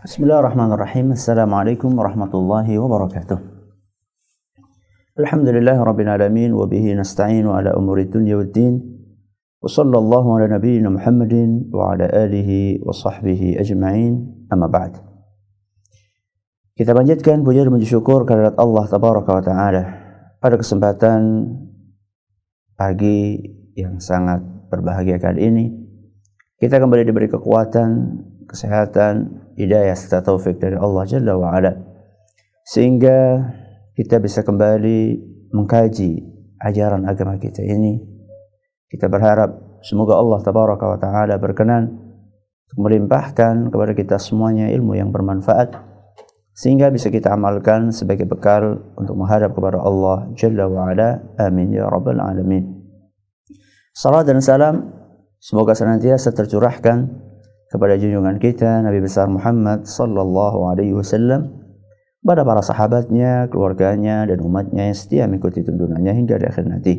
Bismillahirrahmanirrahim. Assalamualaikum warahmatullahi wabarakatuh. Alhamdulillah rabbil alamin wa bihi nasta'inu ala umuri dunya waddin. Wa sallallahu ala nabiyyina Muhammadin wa ala alihi wa sahbihi ajma'in. Amma ba'd. Kita lanjutkan puja dan puji syukur kehadirat Allah tabaraka wa taala pada kesempatan pagi yang sangat berbahagia kali ini. Kita kembali diberi kekuatan kesehatan, hidayah serta taufik dari Allah Jalla wa Ala. Sehingga kita bisa kembali mengkaji ajaran agama kita ini. Kita berharap semoga Allah Tabaraka wa Ta'ala berkenan melimpahkan kepada kita semuanya ilmu yang bermanfaat sehingga bisa kita amalkan sebagai bekal untuk menghadap kepada Allah Jalla wa Ala. Amin ya rabbal alamin. Salam dan salam semoga senantiasa tercurahkan kepada junjungan kita Nabi besar Muhammad sallallahu alaihi wasallam pada para sahabatnya, keluarganya dan umatnya yang setia mengikuti tuntunannya hingga di akhir nanti.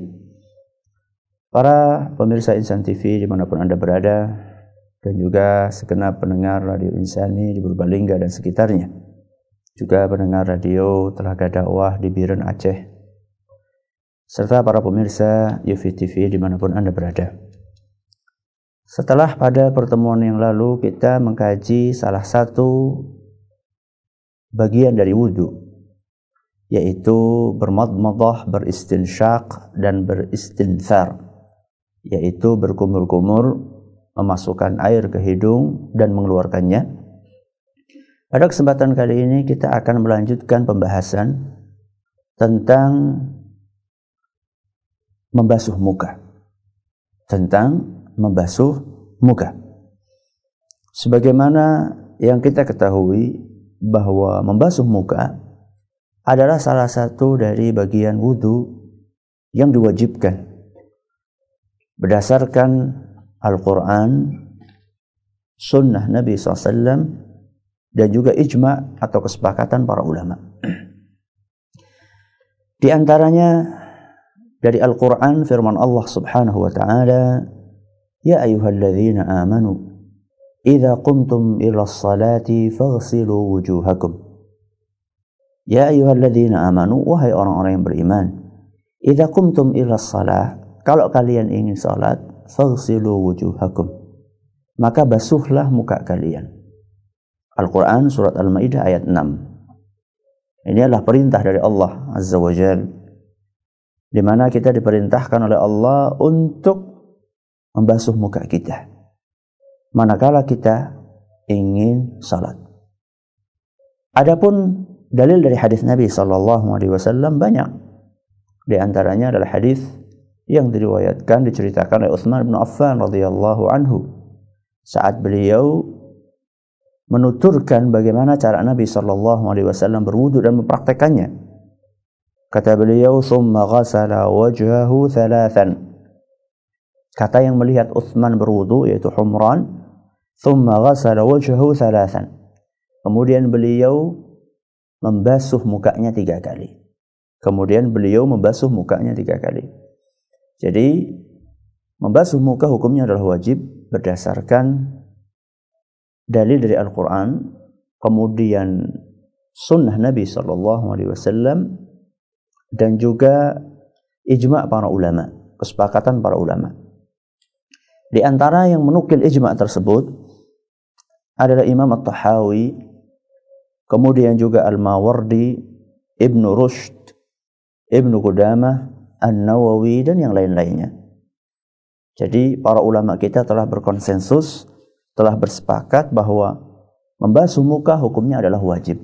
Para pemirsa Insan TV di mana pun Anda berada dan juga segenap pendengar Radio Insani di Purbalingga dan sekitarnya juga pendengar radio Telaga Dakwah di Biren Aceh, serta para pemirsa UV TV di mana pun Anda berada. Setelah pada pertemuan yang lalu kita mengkaji salah satu bagian dari wudhu, yaitu bermadmadah, beristinsyak, dan beristinthar, yaitu berkumur-kumur, memasukkan air ke hidung dan mengeluarkannya, pada kesempatan kali ini kita akan melanjutkan pembahasan tentang membasuh muka. Tentang membasuh muka. Sebagaimana yang kita ketahui bahwa membasuh muka adalah salah satu dari bagian wudhu yang diwajibkan berdasarkan Al-Quran, Sunnah Nabi SAW, dan juga ijma atau kesepakatan para ulama. Di antaranya dari Al-Qur'an firman Allah Subhanahu wa taala, "Ya ayyuhalladzina amanu, idza qumtum ila sholati faghsilu wujuhakum." Ya ayyuhalladzina amanu, wahai orang-orang yang beriman, idza qumtum ila shalah, kalau kalian ingin salat, faghsilu wujuhakum. Maka basuhlah muka kalian. Al-Quran surat Al-Ma'idah ayat 6. Ini adalah perintah dari Allah Azza wa Jal. Di mana kita diperintahkan oleh Allah untuk membasuh muka kita. Manakala kita ingin salat. Adapun dalil dari hadis Nabi sallallahu alaihi wasallam banyak. Di antaranya adalah hadis yang diriwayatkan diceritakan oleh Utsman bin Affan radhiyallahu anhu saat beliau menuturkan bagaimana cara Nabi sallallahu alaihi wasallam berwudu dan mempraktekannya. Kata beliau, "Tsumma ghasala wajhahu thalathan." Kata yang melihat Utsman berwudu yaitu Humran, "Tsumma ghasala wajhahu thalathan." Kemudian beliau membasuh mukanya tiga kali. Kemudian beliau membasuh mukanya tiga kali. Jadi membasuh muka hukumnya adalah wajib berdasarkan dalil dari Al-Quran, kemudian sunnah Nabi Sallallahu Alaihi Wasallam, dan juga ijma para ulama, kesepakatan para ulama. Di antara yang menukil ijma tersebut adalah Imam At-Tahawi, kemudian juga Al-Mawardi, Ibnu Rushd, Ibnu Qudamah, An-Nawawi dan yang lain-lainnya. Jadi para ulama kita telah berkonsensus telah bersepakat bahwa membasuh muka hukumnya adalah wajib.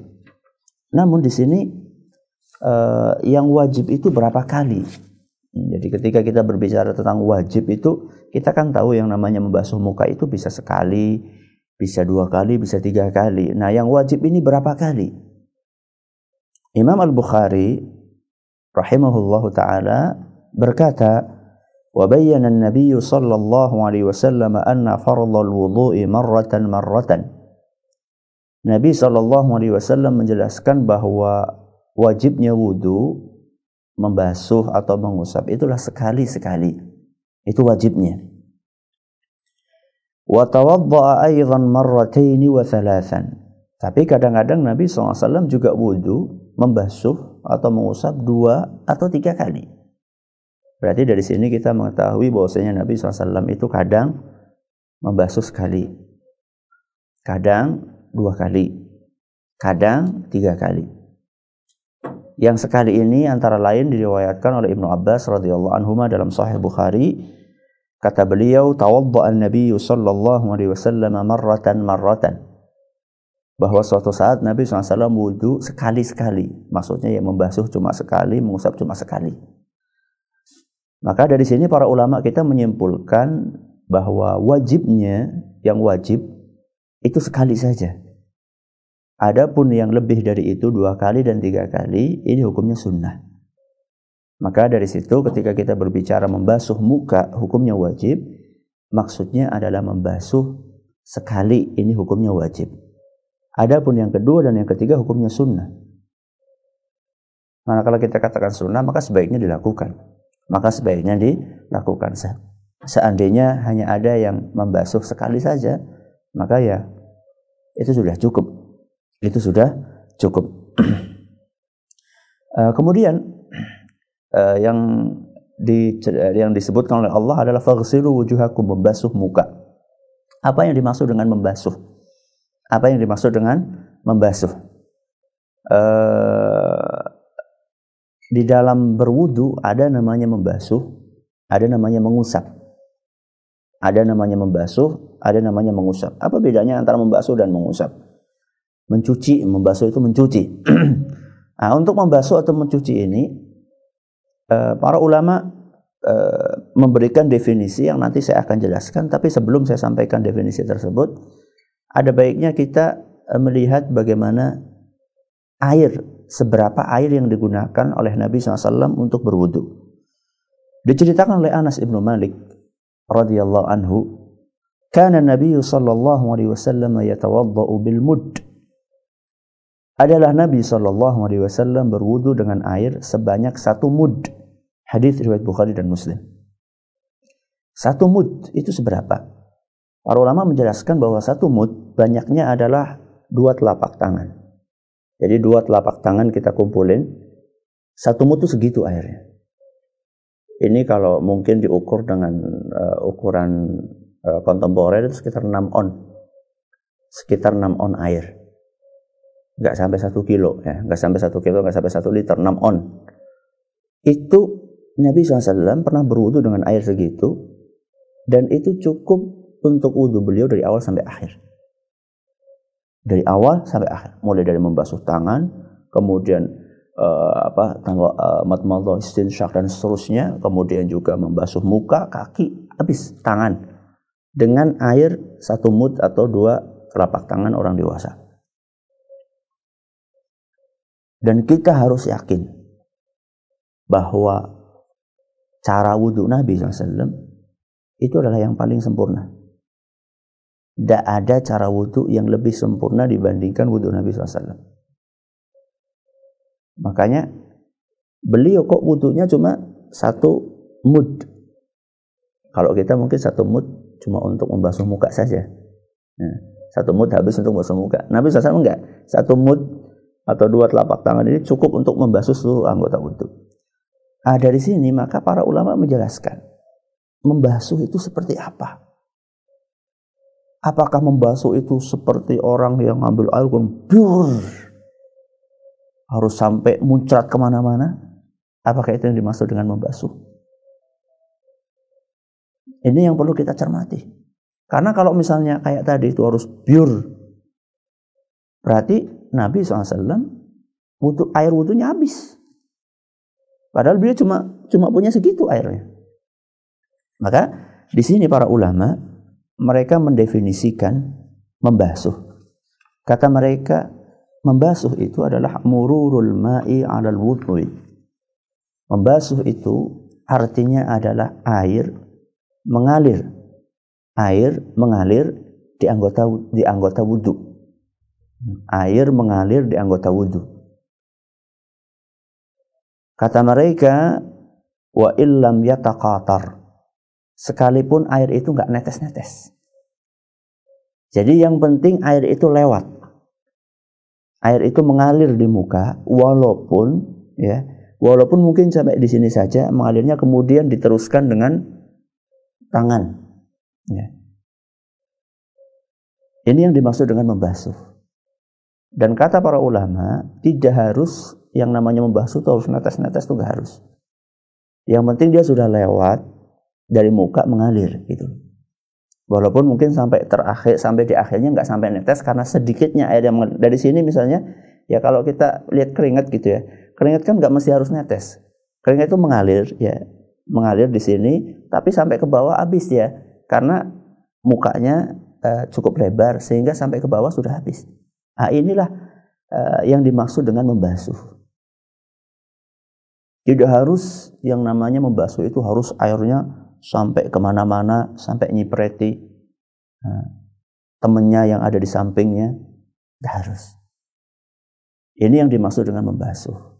Namun di sini uh, yang wajib itu berapa kali? Jadi ketika kita berbicara tentang wajib itu kita kan tahu yang namanya membasuh muka itu bisa sekali, bisa dua kali, bisa tiga kali. Nah yang wajib ini berapa kali? Imam Al Bukhari rahimahullahu taala berkata, وبين النبي صلى الله عليه وسلم أن فرض الوضوء مرة مرة Nabi Shallallahu Alaihi Wasallam menjelaskan bahwa wajibnya wudhu membasuh atau mengusap itulah sekali sekali itu wajibnya. Wa tawadda'a aidan marrataini wa thalathan Tapi kadang-kadang Nabi SAW juga wudhu, membasuh atau mengusap dua atau tiga kali. Berarti dari sini kita mengetahui bahwasanya Nabi SAW itu kadang membasuh sekali, kadang dua kali, kadang tiga kali. Yang sekali ini antara lain diriwayatkan oleh Ibnu Abbas radhiyallahu anhu dalam Sahih Bukhari kata beliau tawaddaa an-nabiy sallallahu alaihi wasallam marratan marratan bahwa suatu saat Nabi SAW wudhu sekali-sekali. Maksudnya ya membasuh cuma sekali, mengusap cuma sekali. Maka dari sini para ulama kita menyimpulkan bahwa wajibnya yang wajib itu sekali saja. Adapun yang lebih dari itu dua kali dan tiga kali ini hukumnya sunnah. Maka dari situ ketika kita berbicara membasuh muka hukumnya wajib, maksudnya adalah membasuh sekali ini hukumnya wajib. Adapun yang kedua dan yang ketiga hukumnya sunnah. Mana kalau kita katakan sunnah maka sebaiknya dilakukan. Maka sebaiknya dilakukan. Seandainya hanya ada yang membasuh sekali saja, maka ya itu sudah cukup. Itu sudah cukup. uh, kemudian uh, yang di, yang disebutkan oleh Allah adalah faghsilu wujuhakum membasuh muka. Apa yang dimaksud dengan membasuh? Apa yang dimaksud dengan membasuh? Uh, di dalam berwudu ada namanya membasuh, ada namanya mengusap. Ada namanya membasuh, ada namanya mengusap. Apa bedanya antara membasuh dan mengusap? Mencuci, membasuh itu mencuci. nah, untuk membasuh atau mencuci ini, uh, para ulama uh, memberikan definisi yang nanti saya akan jelaskan. Tapi sebelum saya sampaikan definisi tersebut, ada baiknya kita eh, melihat bagaimana air, seberapa air yang digunakan oleh Nabi SAW untuk berwudu. Diceritakan oleh Anas ibnu Malik radhiyallahu anhu, "Kana Nabi sallallahu alaihi wasallam yatawaddau bil mud." Adalah Nabi sallallahu alaihi wasallam berwudu dengan air sebanyak satu mud. Hadis riwayat Bukhari dan Muslim. Satu mud itu seberapa? Para ulama menjelaskan bahwa satu mud banyaknya adalah dua telapak tangan. Jadi dua telapak tangan kita kumpulin, satu mud itu segitu airnya. Ini kalau mungkin diukur dengan uh, ukuran uh, kontemporer itu sekitar 6 on. Sekitar 6 on air. Nggak sampai satu kilo ya, nggak sampai satu kilo, nggak sampai satu liter, 6 on. Itu Nabi SAW pernah berwudu dengan air segitu dan itu cukup untuk wudhu beliau dari awal sampai akhir. Dari awal sampai akhir, mulai dari membasuh tangan, kemudian uh, apa tanggal uh, matmallah istinsyak dan seterusnya, kemudian juga membasuh muka, kaki, habis tangan dengan air satu mud atau dua telapak tangan orang dewasa. Dan kita harus yakin bahwa cara wudhu Nabi SAW itu adalah yang paling sempurna. Tidak ada cara wudhu yang lebih sempurna dibandingkan wudhu Nabi SAW. Makanya beliau kok wudhunya cuma satu mud. Kalau kita mungkin satu mud cuma untuk membasuh muka saja. Nah, satu mud habis untuk membasuh muka. Nabi SAW enggak. Satu mud atau dua telapak tangan ini cukup untuk membasuh seluruh anggota wudhu. Nah, dari sini maka para ulama menjelaskan membasuh itu seperti apa. Apakah membasuh itu seperti orang yang ngambil air biur harus sampai muncrat ke mana-mana? Apakah itu yang dimaksud dengan membasuh? Ini yang perlu kita cermati. Karena kalau misalnya kayak tadi itu harus biur, berarti Nabi SAW butuh air wudhunya habis. Padahal beliau cuma cuma punya segitu airnya. Maka di sini para ulama mereka mendefinisikan membasuh. Kata mereka, membasuh itu adalah mururul ma'i 'alal wudhu'i. Membasuh itu artinya adalah air mengalir. Air mengalir di anggota di anggota wudhu. Air mengalir di anggota wudhu. Kata mereka, wa illam yataqatar sekalipun air itu nggak netes-netes. Jadi yang penting air itu lewat. air itu mengalir di muka walaupun ya walaupun mungkin sampai di sini saja mengalirnya kemudian diteruskan dengan tangan ya. ini yang dimaksud dengan membasuh dan kata para ulama tidak harus yang namanya membasuh itu harus netes-netes itu gak harus. Yang penting dia sudah lewat dari muka mengalir gitu. Walaupun mungkin sampai terakhir sampai di akhirnya nggak sampai netes karena sedikitnya air yang dari sini misalnya ya kalau kita lihat keringat gitu ya keringat kan nggak mesti harus netes. Keringat itu mengalir ya mengalir di sini tapi sampai ke bawah habis ya karena mukanya uh, cukup lebar sehingga sampai ke bawah sudah habis. Nah, inilah uh, yang dimaksud dengan membasuh. Tidak harus yang namanya membasuh itu harus airnya sampai ke mana-mana, sampai nyipreti nah, temennya yang ada di sampingnya. Tidak harus. Ini yang dimaksud dengan membasuh.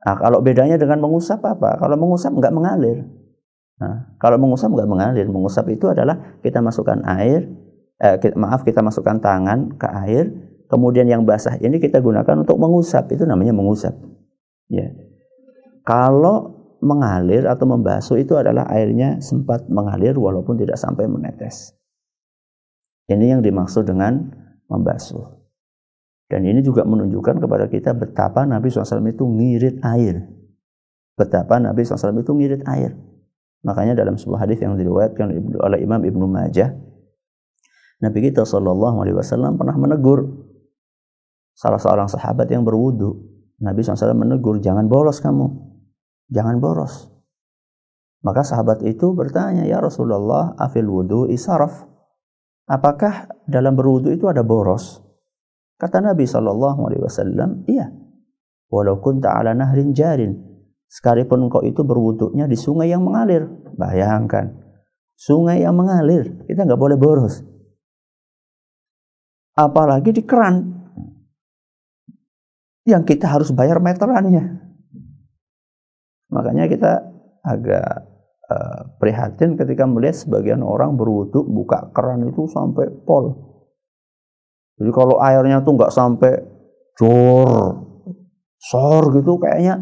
Nah, kalau bedanya dengan mengusap apa? Kalau mengusap nggak mengalir. Nah, kalau mengusap nggak mengalir. Mengusap itu adalah kita masukkan air, eh, kita, maaf kita masukkan tangan ke air, kemudian yang basah ini kita gunakan untuk mengusap. Itu namanya mengusap. Ya. Kalau mengalir atau membasuh itu adalah airnya sempat mengalir walaupun tidak sampai menetes. Ini yang dimaksud dengan membasuh. Dan ini juga menunjukkan kepada kita betapa Nabi SAW itu ngirit air. Betapa Nabi SAW itu ngirit air. Makanya dalam sebuah hadis yang diriwayatkan oleh Imam Ibnu Majah, Nabi kita Wasallam pernah menegur salah seorang sahabat yang berwudu. Nabi SAW menegur, jangan bolos kamu jangan boros. Maka sahabat itu bertanya, "Ya Rasulullah, afil wudu isaraf?" Apakah dalam berwudu itu ada boros? Kata Nabi wasallam, "Iya. Walau kunta ala nahrin jarin." Sekalipun engkau itu berwudunya di sungai yang mengalir. Bayangkan, sungai yang mengalir, kita nggak boleh boros. Apalagi di keran yang kita harus bayar meterannya. Makanya kita agak uh, prihatin ketika melihat sebagian orang berwudhu buka keran itu sampai pol. Jadi kalau airnya tuh nggak sampai jor, sor gitu kayaknya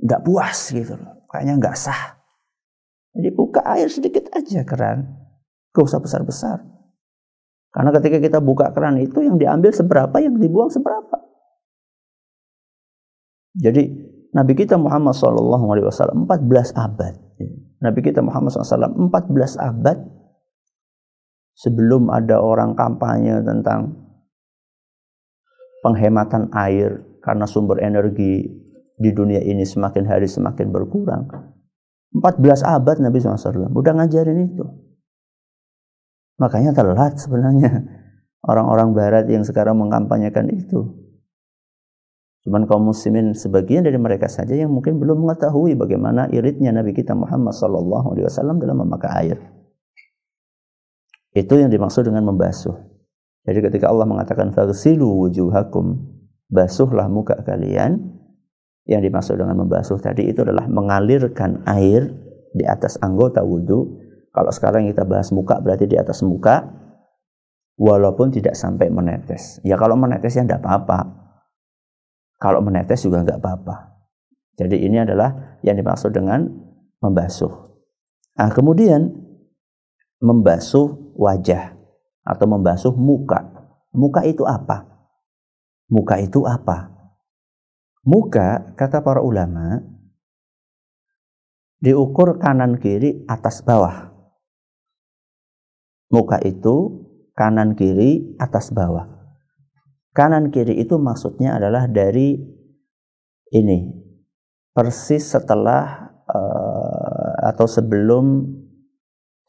nggak puas gitu loh. Kayaknya nggak sah. Jadi buka air sedikit aja keran. Gak usah besar-besar. Karena ketika kita buka keran itu yang diambil seberapa, yang dibuang seberapa. Jadi Nabi kita Muhammad SAW 14 abad. Nabi kita Muhammad SAW 14 abad sebelum ada orang kampanye tentang penghematan air karena sumber energi di dunia ini semakin hari semakin berkurang. 14 abad Nabi SAW udah ngajarin itu. Makanya telat sebenarnya orang-orang barat yang sekarang mengkampanyekan itu. Cuman kaum muslimin sebagian dari mereka saja yang mungkin belum mengetahui bagaimana iritnya Nabi kita Muhammad sallallahu alaihi wasallam dalam memakai air. Itu yang dimaksud dengan membasuh. Jadi ketika Allah mengatakan faghsilu wujuhakum, basuhlah muka kalian, yang dimaksud dengan membasuh tadi itu adalah mengalirkan air di atas anggota wudhu. Kalau sekarang kita bahas muka berarti di atas muka, walaupun tidak sampai menetes. Ya kalau menetes ya tidak apa-apa kalau menetes juga nggak apa-apa. Jadi ini adalah yang dimaksud dengan membasuh. Nah, kemudian membasuh wajah atau membasuh muka. Muka itu apa? Muka itu apa? Muka, kata para ulama, diukur kanan kiri atas bawah. Muka itu kanan kiri atas bawah. Kanan kiri itu maksudnya adalah dari ini persis setelah uh, atau sebelum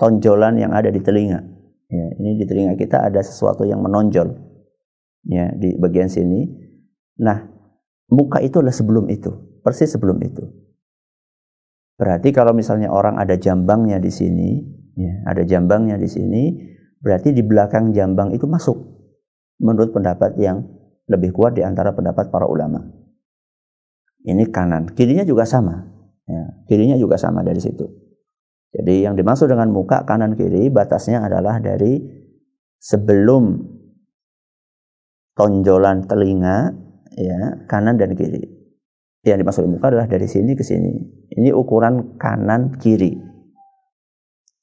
tonjolan yang ada di telinga. Ya, ini di telinga kita ada sesuatu yang menonjol. Ya, di bagian sini. Nah, muka itu adalah sebelum itu, persis sebelum itu. Berarti kalau misalnya orang ada jambangnya di sini, ya, ada jambangnya di sini, berarti di belakang jambang itu masuk menurut pendapat yang lebih kuat di antara pendapat para ulama. Ini kanan, kirinya juga sama. Ya, kirinya juga sama dari situ. Jadi yang dimaksud dengan muka kanan kiri batasnya adalah dari sebelum tonjolan telinga ya kanan dan kiri yang dimaksud muka adalah dari sini ke sini ini ukuran kanan kiri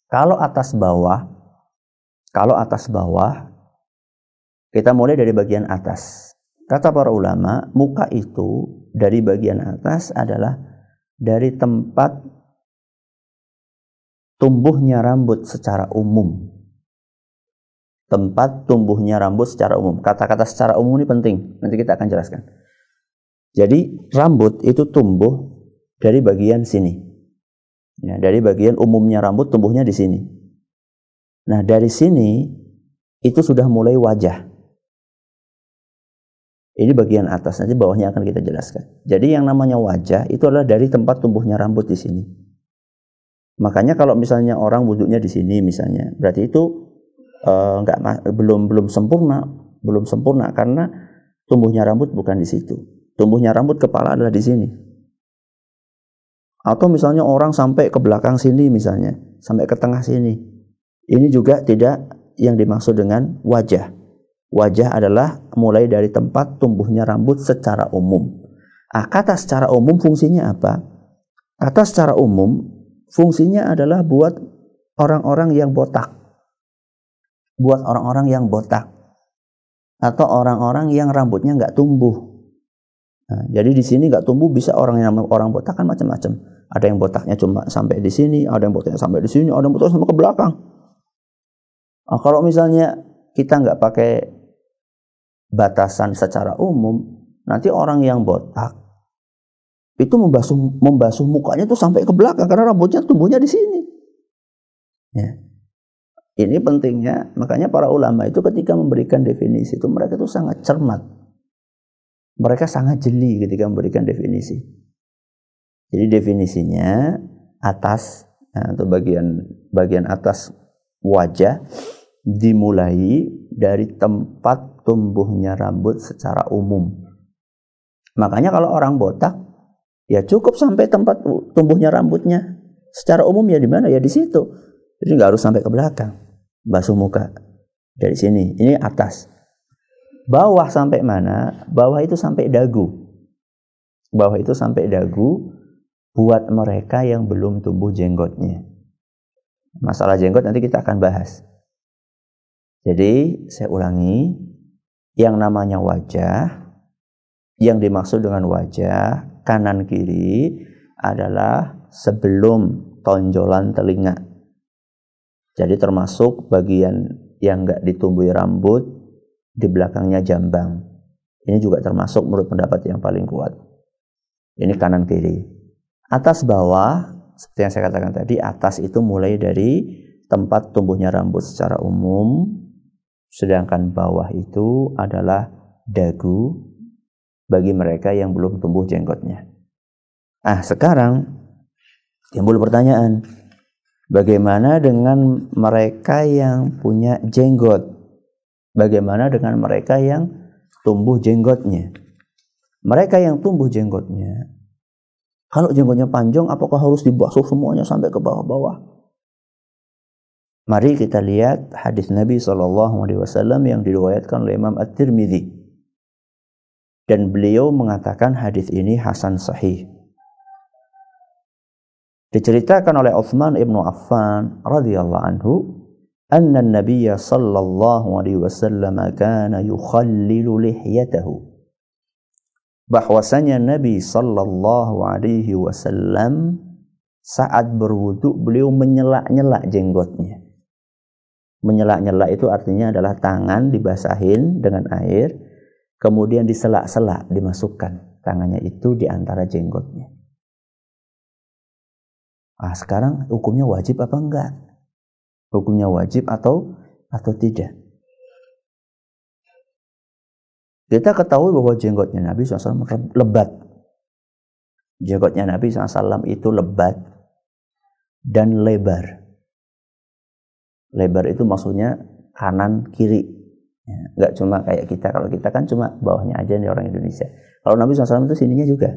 kalau atas bawah kalau atas bawah kita mulai dari bagian atas kata para ulama muka itu dari bagian atas adalah dari tempat tumbuhnya rambut secara umum tempat tumbuhnya rambut secara umum. Kata-kata secara umum ini penting. Nanti kita akan jelaskan. Jadi rambut itu tumbuh dari bagian sini. Ya, dari bagian umumnya rambut tumbuhnya di sini. Nah dari sini itu sudah mulai wajah. Ini bagian atas, nanti bawahnya akan kita jelaskan. Jadi yang namanya wajah itu adalah dari tempat tumbuhnya rambut di sini. Makanya kalau misalnya orang wujudnya di sini misalnya, berarti itu uh, belum belum sempurna, belum sempurna karena tumbuhnya rambut bukan di situ. Tumbuhnya rambut kepala adalah di sini. Atau misalnya orang sampai ke belakang sini misalnya, sampai ke tengah sini. Ini juga tidak yang dimaksud dengan wajah. Wajah adalah mulai dari tempat tumbuhnya rambut secara umum. Ah, kata secara umum fungsinya apa? Kata secara umum fungsinya adalah buat orang-orang yang botak buat orang-orang yang botak atau orang-orang yang rambutnya nggak tumbuh. Nah, jadi di sini nggak tumbuh bisa orang yang orang botak kan macam-macam. Ada yang botaknya cuma sampai di sini, ada yang botaknya sampai di sini, ada yang botaknya sampai ke belakang. Nah, kalau misalnya kita nggak pakai batasan secara umum, nanti orang yang botak itu membasuh membasuh mukanya itu sampai ke belakang karena rambutnya tumbuhnya di sini. Ya. Ini pentingnya, makanya para ulama itu ketika memberikan definisi itu mereka itu sangat cermat. Mereka sangat jeli ketika memberikan definisi. Jadi definisinya atas atau bagian bagian atas wajah dimulai dari tempat tumbuhnya rambut secara umum. Makanya kalau orang botak ya cukup sampai tempat tumbuhnya rambutnya. Secara umum ya di mana? Ya di situ. Jadi nggak harus sampai ke belakang basuh muka dari sini ini atas bawah sampai mana bawah itu sampai dagu bawah itu sampai dagu buat mereka yang belum tumbuh jenggotnya masalah jenggot nanti kita akan bahas jadi saya ulangi yang namanya wajah yang dimaksud dengan wajah kanan kiri adalah sebelum tonjolan telinga jadi termasuk bagian yang nggak ditumbuhi rambut di belakangnya jambang. Ini juga termasuk menurut pendapat yang paling kuat. Ini kanan kiri. Atas bawah, seperti yang saya katakan tadi, atas itu mulai dari tempat tumbuhnya rambut secara umum, sedangkan bawah itu adalah dagu bagi mereka yang belum tumbuh jenggotnya. Ah, sekarang timbul pertanyaan, Bagaimana dengan mereka yang punya jenggot? Bagaimana dengan mereka yang tumbuh jenggotnya? Mereka yang tumbuh jenggotnya, kalau jenggotnya panjang, apakah harus dibasuh semuanya sampai ke bawah-bawah? Mari kita lihat hadis Nabi Shallallahu Alaihi Wasallam yang diriwayatkan oleh Imam At-Tirmidzi dan beliau mengatakan hadis ini hasan sahih. Diceritakan oleh Uthman ibnu Affan radhiyallahu anhu, anna Nabiy sallallahu alaihi wasallam kana yukhallilu lihyatahu. Bahwasanya Nabi sallallahu alaihi wasallam saat berwudu beliau menyela-nyela jenggotnya. Menyela-nyela itu artinya adalah tangan dibasahin dengan air, kemudian disela-sela dimasukkan tangannya itu di antara jenggotnya. Ah, sekarang hukumnya wajib apa enggak? Hukumnya wajib atau atau tidak? Kita ketahui bahwa jenggotnya Nabi SAW lebat. Jenggotnya Nabi SAW itu lebat dan lebar. Lebar itu maksudnya kanan kiri. Ya, nggak cuma kayak kita. Kalau kita kan cuma bawahnya aja nih orang Indonesia. Kalau Nabi SAW itu sininya juga.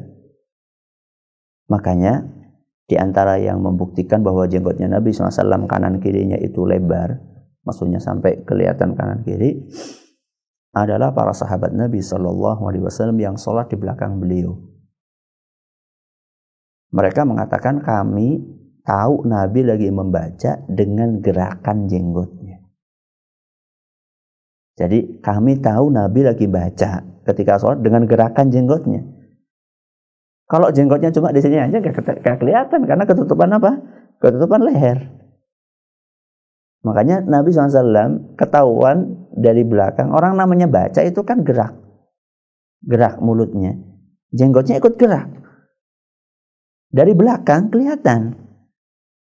Makanya di antara yang membuktikan bahwa jenggotnya Nabi SAW kanan kirinya itu lebar, maksudnya sampai kelihatan kanan kiri, adalah para sahabat Nabi Shallallahu Alaihi Wasallam yang sholat di belakang beliau. Mereka mengatakan kami tahu Nabi lagi membaca dengan gerakan jenggotnya. Jadi kami tahu Nabi lagi baca ketika sholat dengan gerakan jenggotnya. Kalau jenggotnya cuma di sini aja gak, kelihatan karena ketutupan apa? Ketutupan leher. Makanya Nabi SAW ketahuan dari belakang. Orang namanya baca itu kan gerak. Gerak mulutnya. Jenggotnya ikut gerak. Dari belakang kelihatan.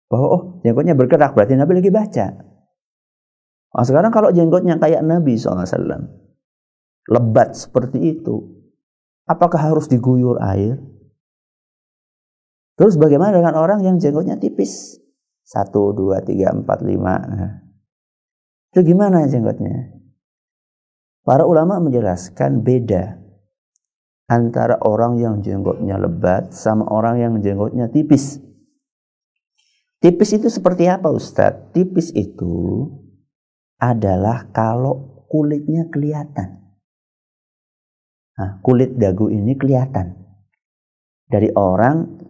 Bahwa oh jenggotnya bergerak berarti Nabi lagi baca. Nah, sekarang kalau jenggotnya kayak Nabi SAW. Lebat seperti itu. Apakah harus diguyur air? Terus bagaimana dengan orang yang jenggotnya tipis? Satu, dua, tiga, empat, lima. Nah. Itu gimana jenggotnya? Para ulama menjelaskan beda antara orang yang jenggotnya lebat sama orang yang jenggotnya tipis. Tipis itu seperti apa Ustadz? Tipis itu adalah kalau kulitnya kelihatan. Nah, kulit dagu ini kelihatan. Dari orang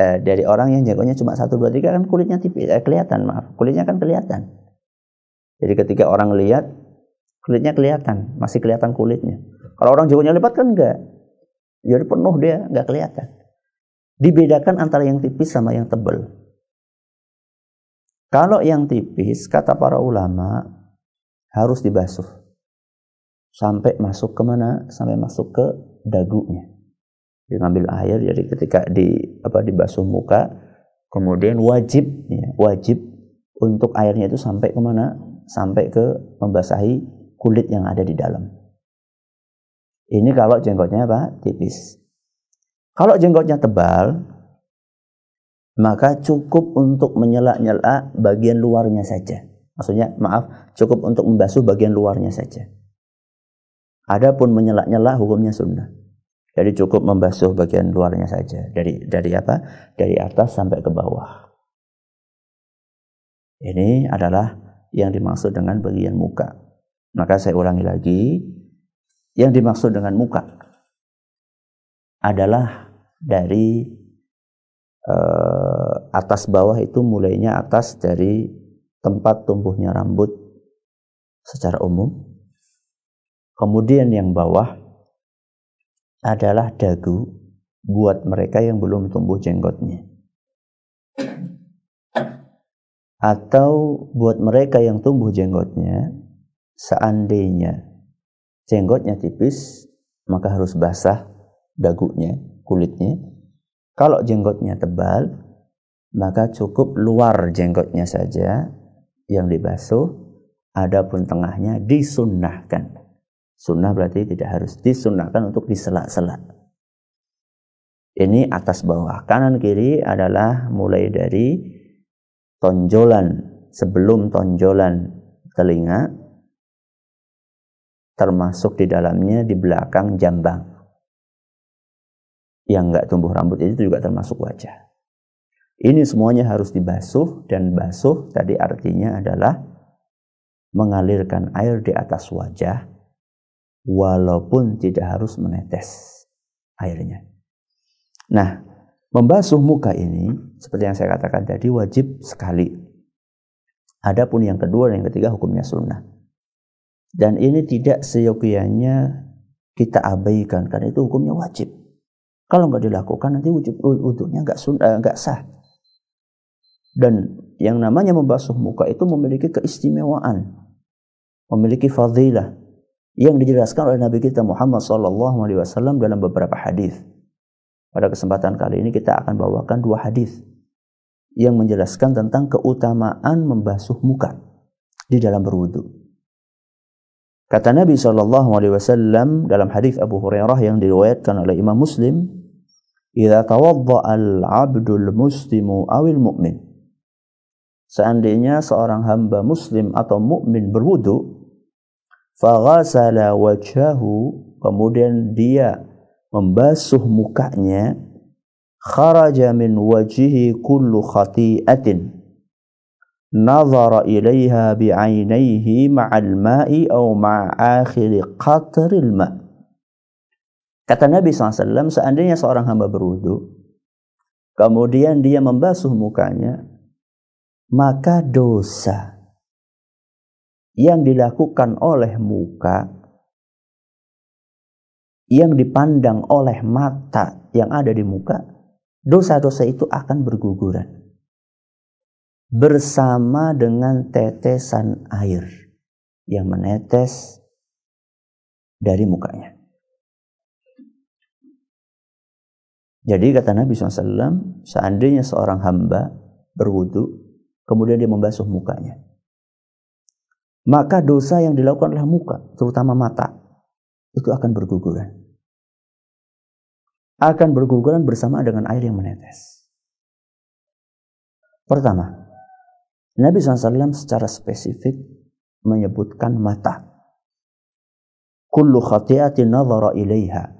eh, dari orang yang jagonya cuma satu dua tiga kan kulitnya tipis eh, kelihatan maaf kulitnya kan kelihatan jadi ketika orang lihat kulitnya kelihatan masih kelihatan kulitnya kalau orang jagonya lebat kan enggak jadi penuh dia enggak kelihatan dibedakan antara yang tipis sama yang tebal kalau yang tipis kata para ulama harus dibasuh. Sampai masuk ke mana? Sampai masuk ke dagunya ngambil air jadi ketika di apa dibasuh muka kemudian wajib ya, wajib untuk airnya itu sampai ke mana sampai ke membasahi kulit yang ada di dalam. Ini kalau jenggotnya apa? Tipis. Kalau jenggotnya tebal maka cukup untuk menyela-nyela bagian luarnya saja maksudnya maaf cukup untuk membasuh bagian luarnya saja adapun menyela-nyela hukumnya sunnah jadi cukup membasuh bagian luarnya saja. Dari dari apa? Dari atas sampai ke bawah. Ini adalah yang dimaksud dengan bagian muka. Maka saya ulangi lagi, yang dimaksud dengan muka adalah dari uh, atas bawah itu mulainya atas dari tempat tumbuhnya rambut secara umum. Kemudian yang bawah adalah dagu buat mereka yang belum tumbuh jenggotnya. Atau buat mereka yang tumbuh jenggotnya, seandainya jenggotnya tipis, maka harus basah dagunya, kulitnya. Kalau jenggotnya tebal, maka cukup luar jenggotnya saja yang dibasuh, adapun tengahnya disunnahkan. Sunnah berarti tidak harus disunnahkan untuk disela-sela. Ini atas bawah. Kanan kiri adalah mulai dari tonjolan sebelum tonjolan telinga termasuk di dalamnya di belakang jambang. Yang enggak tumbuh rambut itu juga termasuk wajah. Ini semuanya harus dibasuh dan basuh tadi artinya adalah mengalirkan air di atas wajah walaupun tidak harus menetes airnya. Nah, membasuh muka ini seperti yang saya katakan tadi wajib sekali. Adapun yang kedua dan yang ketiga hukumnya sunnah. Dan ini tidak seyogianya kita abaikan karena itu hukumnya wajib. Kalau nggak dilakukan nanti wujud wudhunya nggak sunnah nggak sah. Dan yang namanya membasuh muka itu memiliki keistimewaan, memiliki fadilah, yang dijelaskan oleh Nabi kita Muhammad SAW dalam beberapa hadis. Pada kesempatan kali ini kita akan bawakan dua hadis yang menjelaskan tentang keutamaan membasuh muka di dalam berwudu. Kata Nabi SAW dalam hadis Abu Hurairah yang diriwayatkan oleh Imam Muslim, "Idza tawadda'a al-'abdul muslimu awil mu'min" Seandainya seorang hamba muslim atau mukmin berwudu, faghasala wajhahu kemudian dia membasuh mukanya kharaja min wajhihi kullu khati'atin nazara ilaiha bi'ainaihi ma'al ma'i aw ma'a akhir qatril ma' Kata Nabi SAW, seandainya seorang hamba berwudu, kemudian dia membasuh mukanya, maka dosa yang dilakukan oleh muka yang dipandang oleh mata yang ada di muka, dosa-dosa itu akan berguguran bersama dengan tetesan air yang menetes dari mukanya. Jadi kata Nabi SAW, seandainya seorang hamba berwudu, kemudian dia membasuh mukanya. Maka dosa yang dilakukan oleh muka, terutama mata, itu akan berguguran akan berguguran bersama dengan air yang menetes. Pertama, Nabi SAW secara spesifik menyebutkan mata. Kullu khati'atin nazara ilaiha.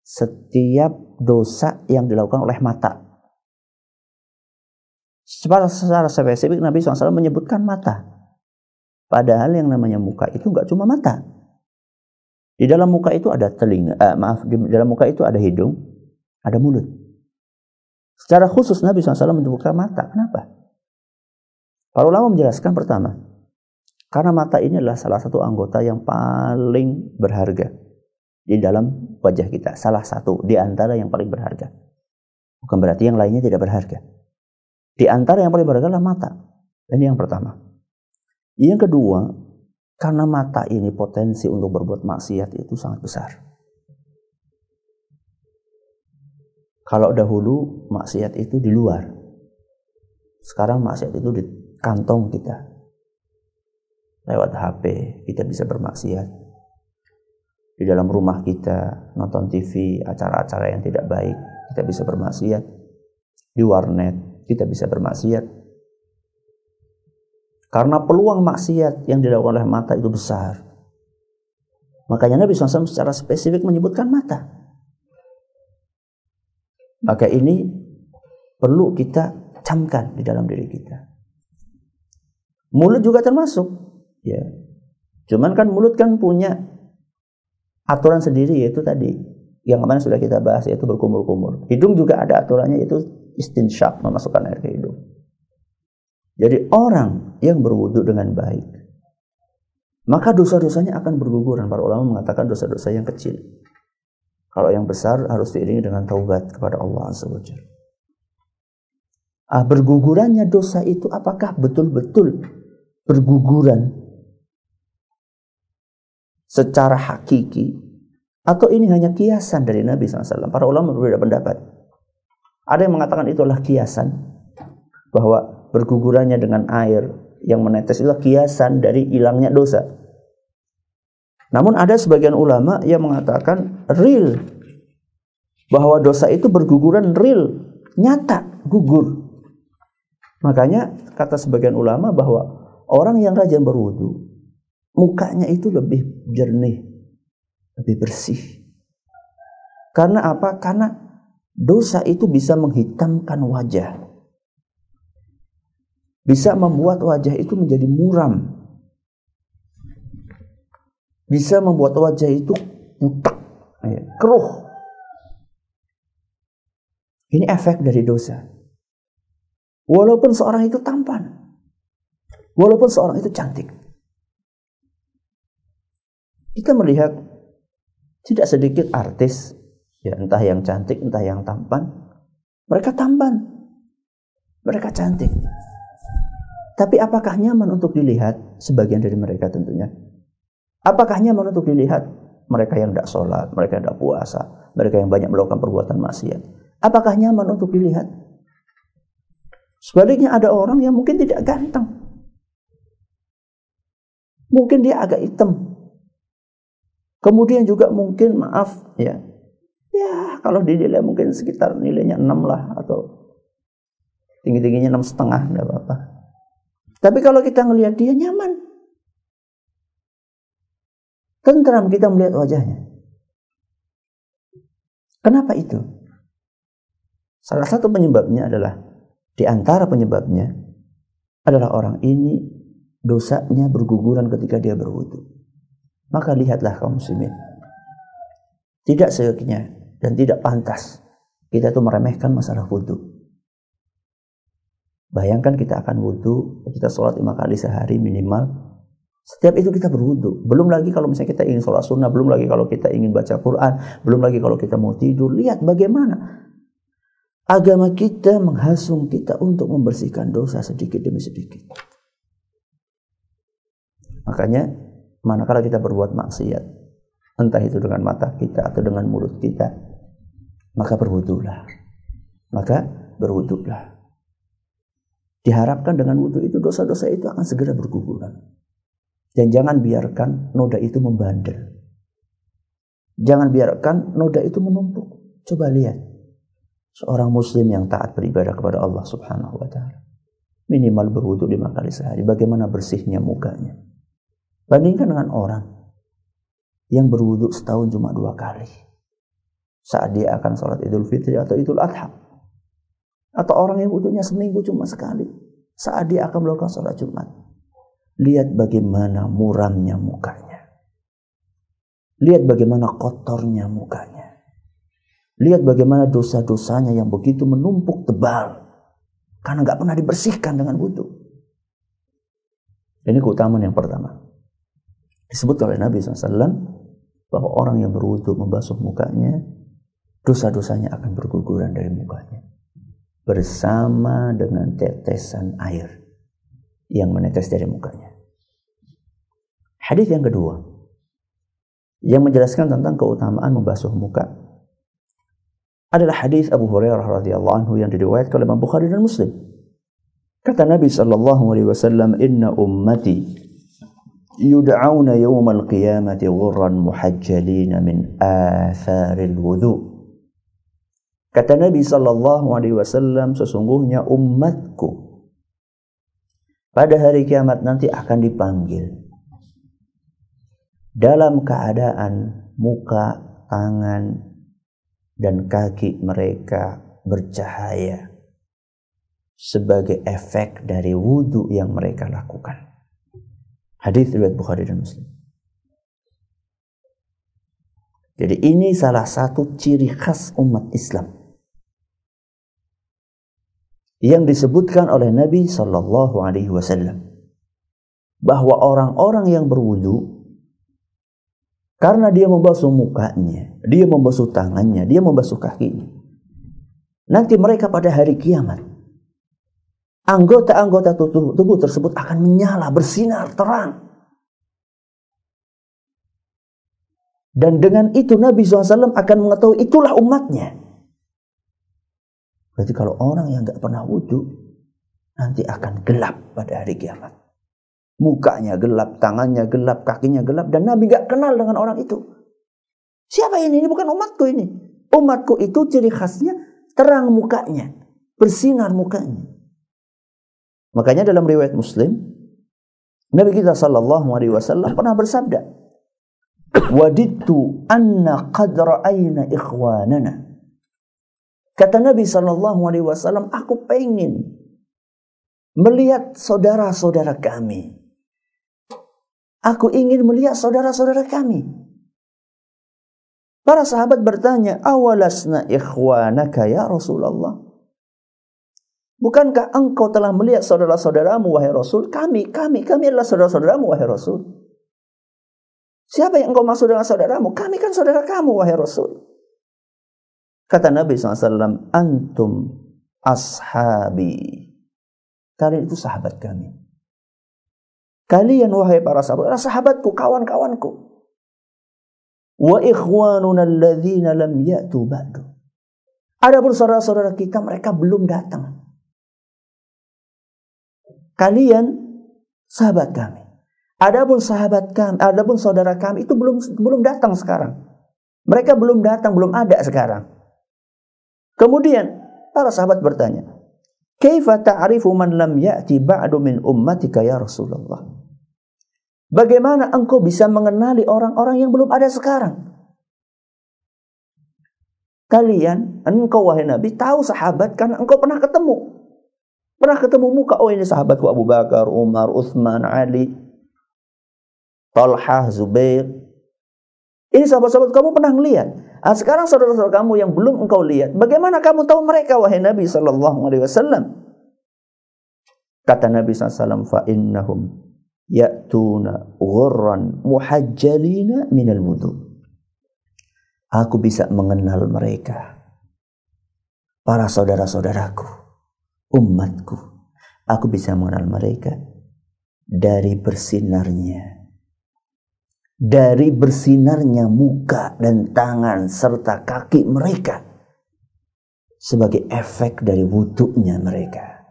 Setiap dosa yang dilakukan oleh mata. Secara, secara spesifik Nabi SAW menyebutkan mata. Padahal yang namanya muka itu nggak cuma mata. Di dalam muka itu ada telinga, eh, maaf, di dalam muka itu ada hidung, ada mulut. Secara khusus Nabi SAW menyebutkan mata. Kenapa? Para ulama menjelaskan pertama, karena mata ini adalah salah satu anggota yang paling berharga di dalam wajah kita. Salah satu di antara yang paling berharga. Bukan berarti yang lainnya tidak berharga. Di antara yang paling berharga adalah mata. Ini yang pertama. Yang kedua, karena mata ini potensi untuk berbuat maksiat itu sangat besar. Kalau dahulu maksiat itu di luar. Sekarang maksiat itu di kantong kita. Lewat HP kita bisa bermaksiat. Di dalam rumah kita nonton TV, acara-acara yang tidak baik, kita bisa bermaksiat. Di warnet kita bisa bermaksiat karena peluang maksiat yang dilakukan oleh mata itu besar. Makanya Nabi SAW secara spesifik menyebutkan mata. Maka ini perlu kita camkan di dalam diri kita. Mulut juga termasuk. Ya. Cuman kan mulut kan punya aturan sendiri yaitu tadi yang kemarin sudah kita bahas yaitu berkumur-kumur. Hidung juga ada aturannya yaitu istinsyak memasukkan air ke hidung. Jadi orang yang berwudu dengan baik, maka dosa-dosanya akan berguguran. Para ulama mengatakan dosa-dosa yang kecil. Kalau yang besar harus diiringi dengan taubat kepada Allah Azza Ah, bergugurannya dosa itu apakah betul-betul berguguran secara hakiki atau ini hanya kiasan dari Nabi SAW? Para ulama berbeda pendapat. Ada yang mengatakan itulah kiasan bahwa bergugurannya dengan air yang menetes itu kiasan dari hilangnya dosa. Namun ada sebagian ulama yang mengatakan real bahwa dosa itu berguguran real, nyata, gugur. Makanya kata sebagian ulama bahwa orang yang rajin berwudu mukanya itu lebih jernih, lebih bersih. Karena apa? Karena dosa itu bisa menghitamkan wajah bisa membuat wajah itu menjadi muram. Bisa membuat wajah itu putak, ya, keruh. Ini efek dari dosa. Walaupun seorang itu tampan. Walaupun seorang itu cantik. Kita melihat tidak sedikit artis, ya entah yang cantik, entah yang tampan. Mereka tampan. Mereka cantik. Tapi apakah nyaman untuk dilihat? Sebagian dari mereka tentunya. Apakah nyaman untuk dilihat? Mereka yang tidak sholat, mereka yang tidak puasa, mereka yang banyak melakukan perbuatan maksiat. Apakah nyaman untuk dilihat? Sebaliknya ada orang yang mungkin tidak ganteng. Mungkin dia agak hitam. Kemudian juga mungkin maaf ya. Ya kalau dinilai mungkin sekitar nilainya 6 lah atau tinggi-tingginya enam setengah tidak apa-apa. Tapi kalau kita melihat dia nyaman. Tentram kita melihat wajahnya. Kenapa itu? Salah satu penyebabnya adalah di antara penyebabnya adalah orang ini dosanya berguguran ketika dia berwudu. Maka lihatlah kaum muslimin. Tidak seyoginya dan tidak pantas kita itu meremehkan masalah wudu. Bayangkan kita akan wudhu, kita sholat lima kali sehari minimal. Setiap itu kita berwudhu. Belum lagi kalau misalnya kita ingin sholat sunnah, belum lagi kalau kita ingin baca Quran, belum lagi kalau kita mau tidur. Lihat bagaimana agama kita menghasung kita untuk membersihkan dosa sedikit demi sedikit. Makanya manakala kita berbuat maksiat, entah itu dengan mata kita atau dengan mulut kita, maka berwudulah. Maka berwudulah. Diharapkan dengan wudhu itu dosa-dosa itu akan segera berguguran. Dan jangan biarkan noda itu membandel. Jangan biarkan noda itu menumpuk. Coba lihat. Seorang muslim yang taat beribadah kepada Allah subhanahu wa ta'ala. Minimal berwudhu lima kali sehari. Bagaimana bersihnya mukanya. Bandingkan dengan orang yang berwudhu setahun cuma dua kali. Saat dia akan sholat idul fitri atau idul adha. Atau orang yang wudhunya seminggu cuma sekali. Saat dia akan melakukan sholat Jumat. Lihat bagaimana muramnya mukanya. Lihat bagaimana kotornya mukanya. Lihat bagaimana dosa-dosanya yang begitu menumpuk tebal. Karena nggak pernah dibersihkan dengan wudhu. Ini keutamaan yang pertama. Disebut oleh Nabi SAW bahwa orang yang berwudhu membasuh mukanya, dosa-dosanya akan berguguran dari mukanya bersama dengan tetesan air yang menetes dari mukanya. Hadis yang kedua yang menjelaskan tentang keutamaan membasuh muka adalah hadis Abu Hurairah radhiyallahu anhu yang diriwayatkan oleh Imam Bukhari dan Muslim. Kata Nabi sallallahu alaihi wasallam, "Inna ummati yud'auna yawmal qiyamati ghurran muhajjalin min atharil wudu'." Kata Nabi Shallallahu Alaihi Wasallam, sesungguhnya umatku pada hari kiamat nanti akan dipanggil dalam keadaan muka, tangan, dan kaki mereka bercahaya sebagai efek dari wudhu yang mereka lakukan. Hadis riwayat Bukhari dan Muslim. Jadi ini salah satu ciri khas umat Islam yang disebutkan oleh Nabi Shallallahu Alaihi Wasallam bahwa orang-orang yang berwudu karena dia membasuh mukanya, dia membasuh tangannya, dia membasuh kakinya. Nanti mereka pada hari kiamat, anggota-anggota tubuh, tubuh tersebut akan menyala, bersinar terang. Dan dengan itu Nabi SAW akan mengetahui itulah umatnya. Berarti kalau orang yang nggak pernah wudhu, nanti akan gelap pada hari kiamat. Mukanya gelap, tangannya gelap, kakinya gelap, dan Nabi nggak kenal dengan orang itu. Siapa ini? Ini bukan umatku ini. Umatku itu ciri khasnya terang mukanya, bersinar mukanya. Makanya dalam riwayat Muslim, Nabi kita Shallallahu Alaihi Wasallam pernah bersabda, "Waditu anna qadra aina ikhwanana." Kata Nabi Shallallahu Alaihi Wasallam, aku pengen melihat saudara-saudara kami. Aku ingin melihat saudara-saudara kami. Para sahabat bertanya, awalasna ikhwanaka ya Rasulullah. Bukankah engkau telah melihat saudara-saudaramu wahai Rasul? Kami, kami, kami adalah saudara-saudaramu wahai Rasul. Siapa yang engkau maksud dengan saudaramu? Kami kan saudara kamu wahai Rasul. Kata Nabi SAW, Antum ashabi. Kalian itu sahabat kami. Kalian wahai para sahabat adalah sahabatku, kawan-kawanku. Wa ikhwanuna alladhina lam ya'tu ba'du. Ada pun saudara-saudara kita mereka belum datang. Kalian sahabat kami. Adapun sahabat kami, adapun saudara kami itu belum belum datang sekarang. Mereka belum datang, belum ada sekarang. Kemudian para sahabat bertanya, "Kaifa ta'rifu man lam ya'ti ba'du min ummatika ya Rasulullah?" Bagaimana engkau bisa mengenali orang-orang yang belum ada sekarang? Kalian, engkau wahai Nabi, tahu sahabat karena engkau pernah ketemu. Pernah ketemu muka, oh ini sahabatku Abu Bakar, Umar, Uthman, Ali, Talha, Zubair. Ini sahabat-sahabat kamu pernah melihat. Ah, sekarang saudara-saudara kamu yang belum engkau lihat, bagaimana kamu tahu mereka wahai Nabi sallallahu alaihi wasallam? Kata Nabi SAW, fa innahum ya'tuna ghurran muhajjalina minal wudu. Aku bisa mengenal mereka. Para saudara-saudaraku, umatku. Aku bisa mengenal mereka dari bersinarnya dari bersinarnya muka dan tangan serta kaki mereka sebagai efek dari wudhunya mereka.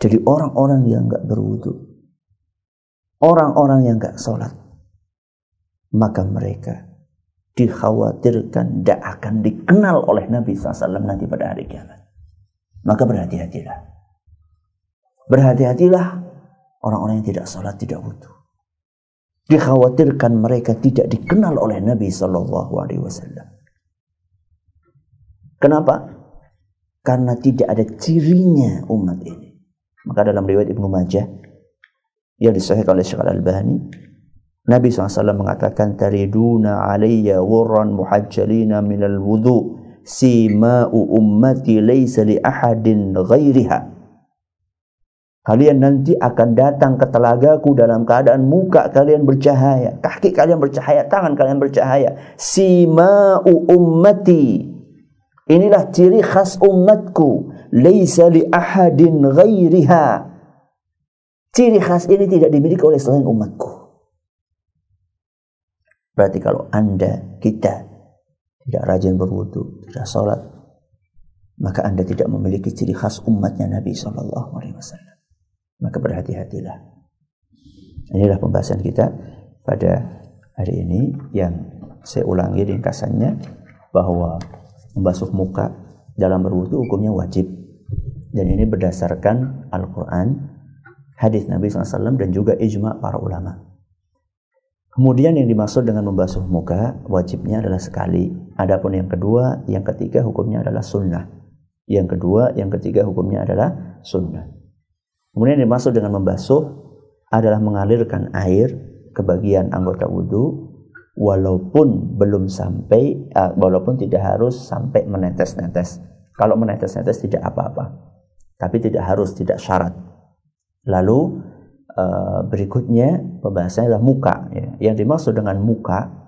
Jadi orang-orang yang nggak berwudhu, orang-orang yang nggak sholat, maka mereka dikhawatirkan tidak akan dikenal oleh Nabi SAW nanti pada hari kiamat. Maka berhati-hatilah. Berhati-hatilah orang-orang yang tidak sholat, tidak wudhu dikhawatirkan mereka tidak dikenal oleh Nabi Shallallahu Alaihi Wasallam. Kenapa? Karena tidak ada cirinya umat ini. Maka dalam riwayat Ibnu Majah yang disahihkan oleh Syekh Al-Albani, Nabi SAW mengatakan tariduna alayya wurran muhajjalina minal wudu sima'u ummati laysa li ahadin ghairiha Kalian nanti akan datang ke telagaku dalam keadaan muka kalian bercahaya, kaki kalian bercahaya, tangan kalian bercahaya. Sima'u ummati. Inilah ciri khas umatku. Laisa li ahadin ghairiha. Ciri khas ini tidak dimiliki oleh selain umatku. Berarti kalau anda, kita tidak rajin berwudu, tidak sholat, maka anda tidak memiliki ciri khas umatnya Nabi Shallallahu Alaihi maka berhati-hatilah. Inilah pembahasan kita pada hari ini yang saya ulangi ringkasannya bahwa membasuh muka dalam berwudu hukumnya wajib dan ini berdasarkan Al-Quran, hadis Nabi SAW dan juga ijma para ulama. Kemudian yang dimaksud dengan membasuh muka wajibnya adalah sekali. Adapun yang kedua, yang ketiga hukumnya adalah sunnah. Yang kedua, yang ketiga hukumnya adalah sunnah. Kemudian dimaksud dengan membasuh adalah mengalirkan air ke bagian anggota wudhu walaupun belum sampai uh, walaupun tidak harus sampai menetes-netes. Kalau menetes-netes tidak apa-apa. Tapi tidak harus, tidak syarat. Lalu uh, berikutnya pembahasannya adalah muka ya. Yang dimaksud dengan muka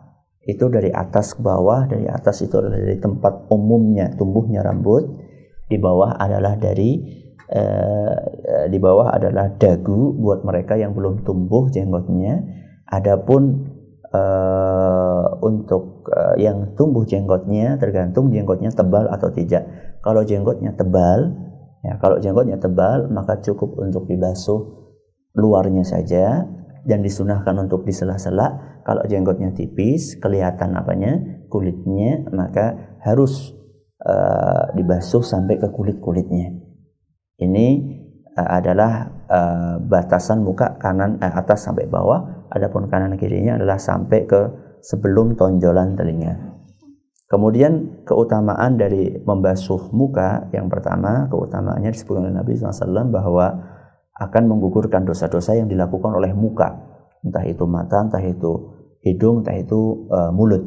itu dari atas ke bawah, dari atas itu adalah dari tempat umumnya tumbuhnya rambut, di bawah adalah dari Eh, eh, di bawah adalah dagu buat mereka yang belum tumbuh jenggotnya. Adapun uh, untuk yang tumbuh jenggotnya tergantung jenggotnya tebal atau tidak. Kalau jenggotnya tebal, ya kalau jenggotnya tebal maka cukup untuk dibasuh luarnya saja dan disunahkan untuk disela-sela. Kalau jenggotnya tipis, kelihatan apanya kulitnya, maka harus uh, dibasuh sampai ke kulit-kulitnya. Ini uh, adalah uh, batasan muka kanan uh, atas sampai bawah, adapun kanan kirinya adalah sampai ke sebelum tonjolan telinga. Kemudian keutamaan dari membasuh muka yang pertama keutamaannya disebutkan oleh Nabi SAW bahwa akan menggugurkan dosa-dosa yang dilakukan oleh muka, entah itu mata, entah itu hidung, entah itu uh, mulut.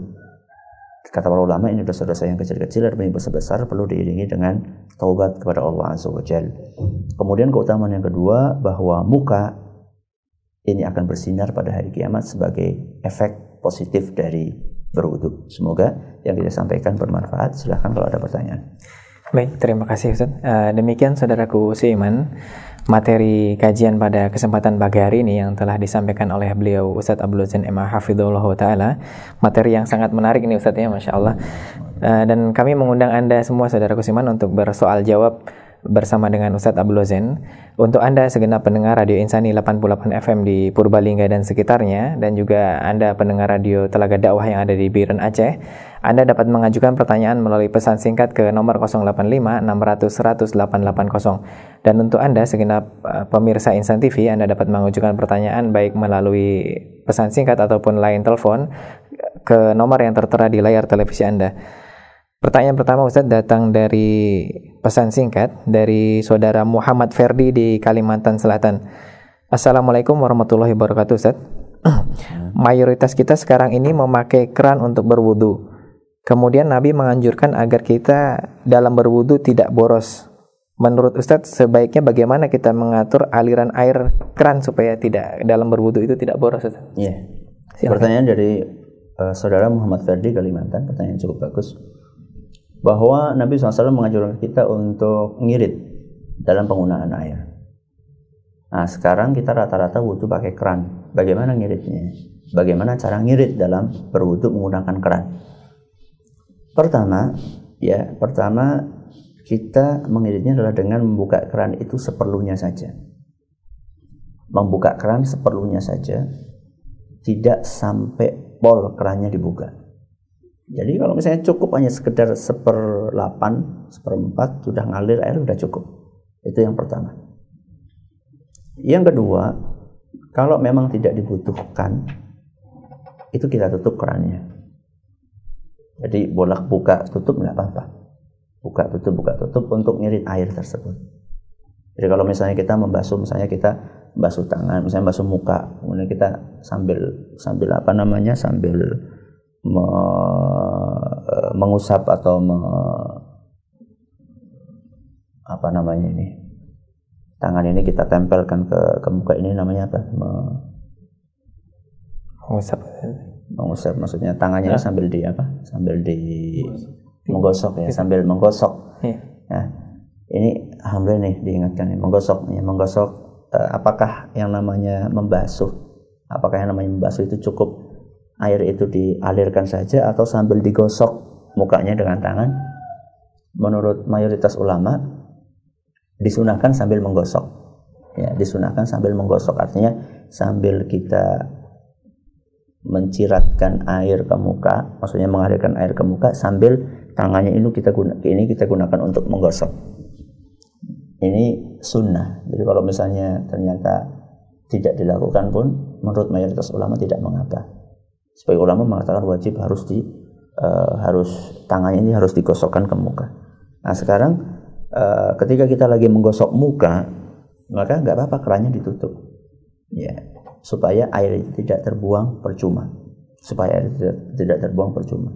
Kata para ulama ini dosa-dosa yang kecil-kecil dan besar-besar perlu diiringi dengan taubat kepada Allah Azza wa. Kemudian keutamaan yang kedua bahwa muka ini akan bersinar pada hari kiamat sebagai efek positif dari berwudu. Semoga yang kita sampaikan bermanfaat. Silahkan kalau ada pertanyaan. Baik, terima kasih Ustaz. Uh, demikian saudaraku seiman materi kajian pada kesempatan pagi hari ini yang telah disampaikan oleh beliau Ustadz Abdul Zain Emma Hafidullah Ta'ala materi yang sangat menarik ini Ustadz ya Masya Allah uh, dan kami mengundang Anda semua saudara kusiman untuk bersoal jawab bersama dengan Ustadz Abdul Zain. Untuk Anda segenap pendengar Radio Insani 88 FM di Purbalingga dan sekitarnya dan juga Anda pendengar radio Telaga Dakwah yang ada di Biren Aceh, Anda dapat mengajukan pertanyaan melalui pesan singkat ke nomor 085 600 100 880. Dan untuk Anda segenap uh, pemirsa Insan TV, Anda dapat mengajukan pertanyaan baik melalui pesan singkat ataupun line telepon ke nomor yang tertera di layar televisi Anda. Pertanyaan pertama Ustadz datang dari pesan singkat dari saudara Muhammad Ferdi di Kalimantan Selatan. Assalamualaikum warahmatullahi wabarakatuh Ustadz. Mayoritas kita sekarang ini memakai keran untuk berwudu. Kemudian Nabi menganjurkan agar kita dalam berwudu tidak boros. Menurut Ustadz, sebaiknya bagaimana kita mengatur aliran air keran supaya tidak dalam berwudu itu tidak boros Ustadz? Iya. Pertanyaan dari uh, saudara Muhammad Ferdi Kalimantan, pertanyaan cukup bagus bahwa Nabi SAW mengajarkan kita untuk ngirit dalam penggunaan air. Nah, sekarang kita rata-rata wudhu pakai keran. Bagaimana ngiritnya? Bagaimana cara ngirit dalam berwudhu menggunakan keran? Pertama, ya, pertama kita mengiritnya adalah dengan membuka keran itu seperlunya saja. Membuka keran seperlunya saja, tidak sampai pol kerannya dibuka. Jadi kalau misalnya cukup hanya sekedar seperlapan, seperempat sudah ngalir air sudah cukup. Itu yang pertama. Yang kedua, kalau memang tidak dibutuhkan, itu kita tutup kerannya. Jadi bolak buka tutup nggak apa-apa. Buka tutup buka tutup untuk ngirit air tersebut. Jadi kalau misalnya kita membasuh, misalnya kita basuh tangan, misalnya basuh muka, kemudian kita sambil sambil apa namanya sambil me, e, mengusap atau me, apa namanya ini? Tangan ini kita tempelkan ke, ke muka ini namanya apa? Me, mengusap. mengusap maksudnya tangannya ya? sambil di apa? Sambil di menggosok. ya sambil menggosok. Ya. nah ini alhamdulillah nih diingatkan nih menggosok ya menggosok eh, apakah yang namanya membasuh? Apakah yang namanya membasuh itu cukup air itu dialirkan saja atau sambil digosok mukanya dengan tangan. Menurut mayoritas ulama disunahkan sambil menggosok. Ya disunahkan sambil menggosok. Artinya sambil kita menciratkan air ke muka maksudnya mengalirkan air ke muka sambil tangannya ini kita guna, ini kita gunakan untuk menggosok. Ini sunnah. Jadi kalau misalnya ternyata tidak dilakukan pun menurut mayoritas ulama tidak mengapa sebagai ulama mengatakan wajib harus di uh, harus tangannya ini harus digosokkan ke muka. Nah sekarang uh, ketika kita lagi menggosok muka maka nggak apa-apa kerannya ditutup ya supaya air tidak terbuang percuma supaya air tidak, tidak terbuang percuma.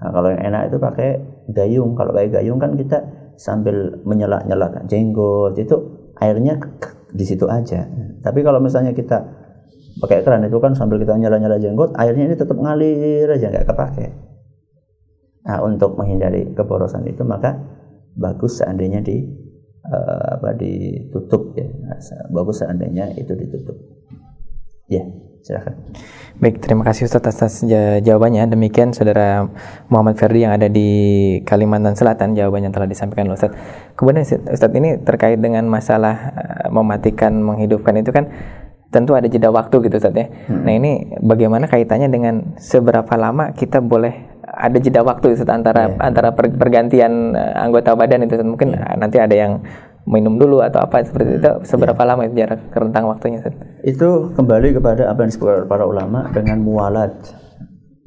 Nah, kalau yang enak itu pakai gayung. Kalau pakai gayung kan kita sambil menyela-nyela jenggot itu airnya di situ aja. Tapi kalau misalnya kita pakai keran itu kan sambil kita nyala-nyala jenggot airnya ini tetap ngalir aja nggak kepake. Nah untuk menghindari keborosan itu maka bagus seandainya di uh, apa ditutup ya. Nah, bagus seandainya itu ditutup. Ya silakan. Baik terima kasih Ustaz atas jawabannya. Demikian saudara Muhammad Ferdi yang ada di Kalimantan Selatan jawabannya telah disampaikan Ustaz kemudian Ustaz ini terkait dengan masalah eh, mematikan menghidupkan itu kan tentu ada jeda waktu gitu Ustaz ya. Hmm. Nah, ini bagaimana kaitannya dengan seberapa lama kita boleh ada jeda waktu Ustaz antara yeah. antara pergantian eh, anggota badan itu mungkin yeah. nanti ada yang minum dulu atau apa seperti itu seberapa yeah. lama itu jarak rentang waktunya Ustaz? Itu kembali kepada apa yang disebut para ulama dengan mualat.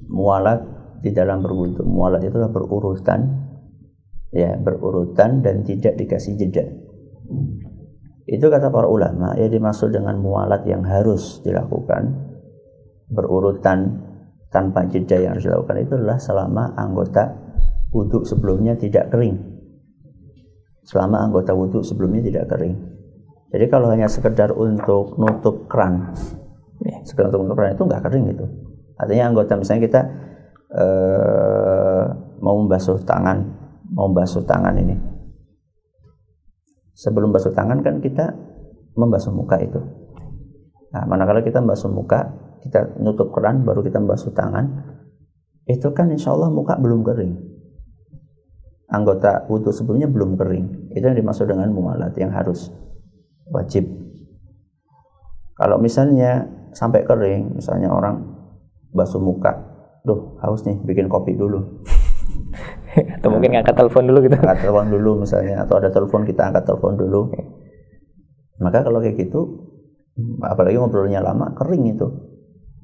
Mualat di dalam berwudu. Mualat itu adalah berurutan ya, berurutan dan tidak dikasih jeda. Itu kata para ulama, ya dimaksud dengan mualat yang harus dilakukan berurutan tanpa jeda yang harus dilakukan itu adalah selama anggota wudhu sebelumnya tidak kering. Selama anggota wudhu sebelumnya tidak kering. Jadi kalau hanya sekedar untuk nutup keran, ya, sekedar untuk nutup keran itu nggak kering itu. Artinya anggota misalnya kita uh, mau membasuh tangan, mau membasuh tangan ini, sebelum basuh tangan kan kita membasuh muka itu. Nah, manakala kita membasuh muka, kita nutup keran baru kita membasuh tangan, itu kan insya Allah muka belum kering. Anggota wudhu sebelumnya belum kering. Itu yang dimaksud dengan mualat yang harus wajib. Kalau misalnya sampai kering, misalnya orang basuh muka, duh haus nih, bikin kopi dulu. atau mungkin ngangkat telepon dulu gitu. Angkat telepon dulu misalnya atau ada telepon kita angkat telepon dulu. Maka kalau kayak gitu apalagi ngobrolnya lama kering itu.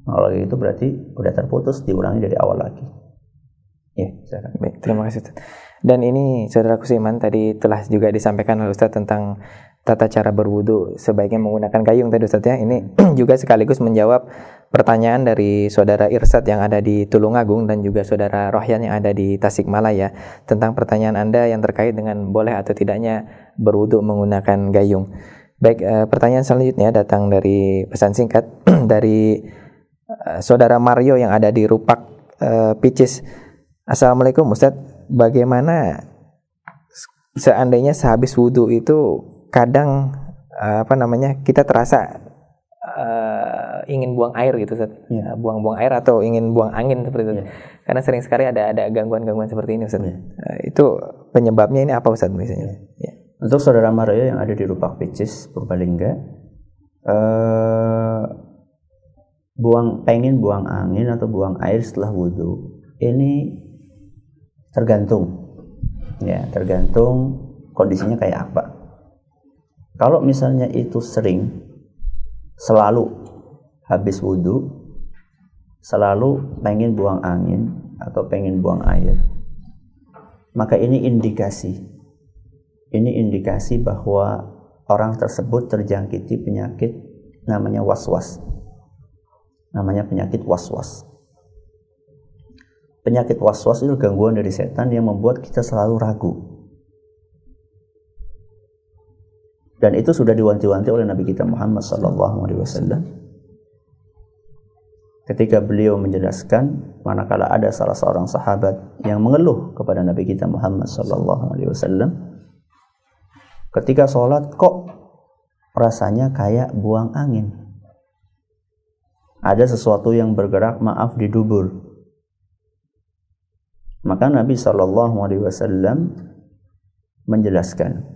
Kalau kayak gitu berarti udah terputus diulangi dari awal lagi. Ya, silakan. Baik, terima kasih Ustaz. Dan ini saudara Kusiman tadi telah juga disampaikan oleh Ustaz tentang tata cara berwudu sebaiknya menggunakan gayung tadi Ustaz ya. Ini juga sekaligus menjawab pertanyaan dari saudara Irsat yang ada di Tulungagung dan juga saudara Rohyan yang ada di Tasikmalaya tentang pertanyaan Anda yang terkait dengan boleh atau tidaknya berwudu menggunakan gayung. Baik, eh, pertanyaan selanjutnya datang dari pesan singkat dari eh, saudara Mario yang ada di Rupak eh, Picis. Assalamualaikum Ustadz, bagaimana seandainya sehabis wudhu itu kadang eh, apa namanya kita terasa uh, ingin buang air gitu Ustaz. Ya. Buang-buang air atau ingin buang angin seperti itu. Ya. Karena sering sekali ada ada gangguan-gangguan seperti ini Ustaz. Ya. Uh, itu penyebabnya ini apa Ustaz misalnya? Ya. Untuk saudara Mario yang ada di Rupak Picis, Purbalingga, uh, buang pengen buang angin atau buang air setelah wudhu ini tergantung ya tergantung kondisinya kayak apa kalau misalnya itu sering selalu habis wudhu selalu pengen buang angin atau pengen buang air maka ini indikasi. Ini indikasi bahwa orang tersebut terjangkiti penyakit namanya was-was. Namanya penyakit was-was. Penyakit was-was itu gangguan dari setan yang membuat kita selalu ragu dan itu sudah diwanti-wanti oleh Nabi kita Muhammad sallallahu alaihi wasallam. Ketika beliau menjelaskan manakala ada salah seorang sahabat yang mengeluh kepada Nabi kita Muhammad sallallahu alaihi wasallam ketika sholat kok rasanya kayak buang angin? Ada sesuatu yang bergerak maaf di dubur. Maka Nabi sallallahu alaihi wasallam menjelaskan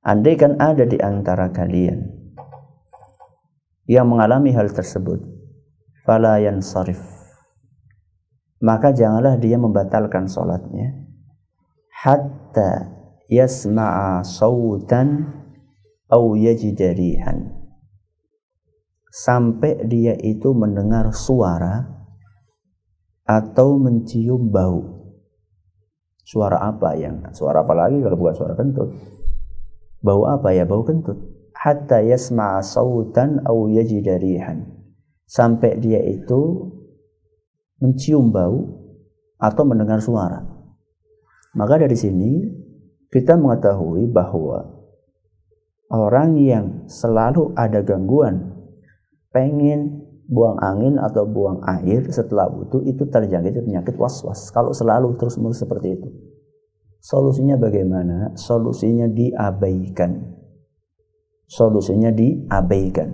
Andaikan ada di antara kalian yang mengalami hal tersebut, fala yansarif. Maka janganlah dia membatalkan sholatnya hatta yasma'a sawtan au yajidarihan sampai dia itu mendengar suara atau mencium bau. Suara apa yang suara apa lagi kalau bukan suara kentut? Bau apa ya? Bau kentut. Hatta yasma'a sautan au yajida rihan. Sampai dia itu mencium bau atau mendengar suara. Maka dari sini kita mengetahui bahwa orang yang selalu ada gangguan pengen buang angin atau buang air setelah butuh itu terjangkit penyakit was-was kalau selalu terus-menerus seperti itu. Solusinya bagaimana? Solusinya diabaikan. Solusinya diabaikan.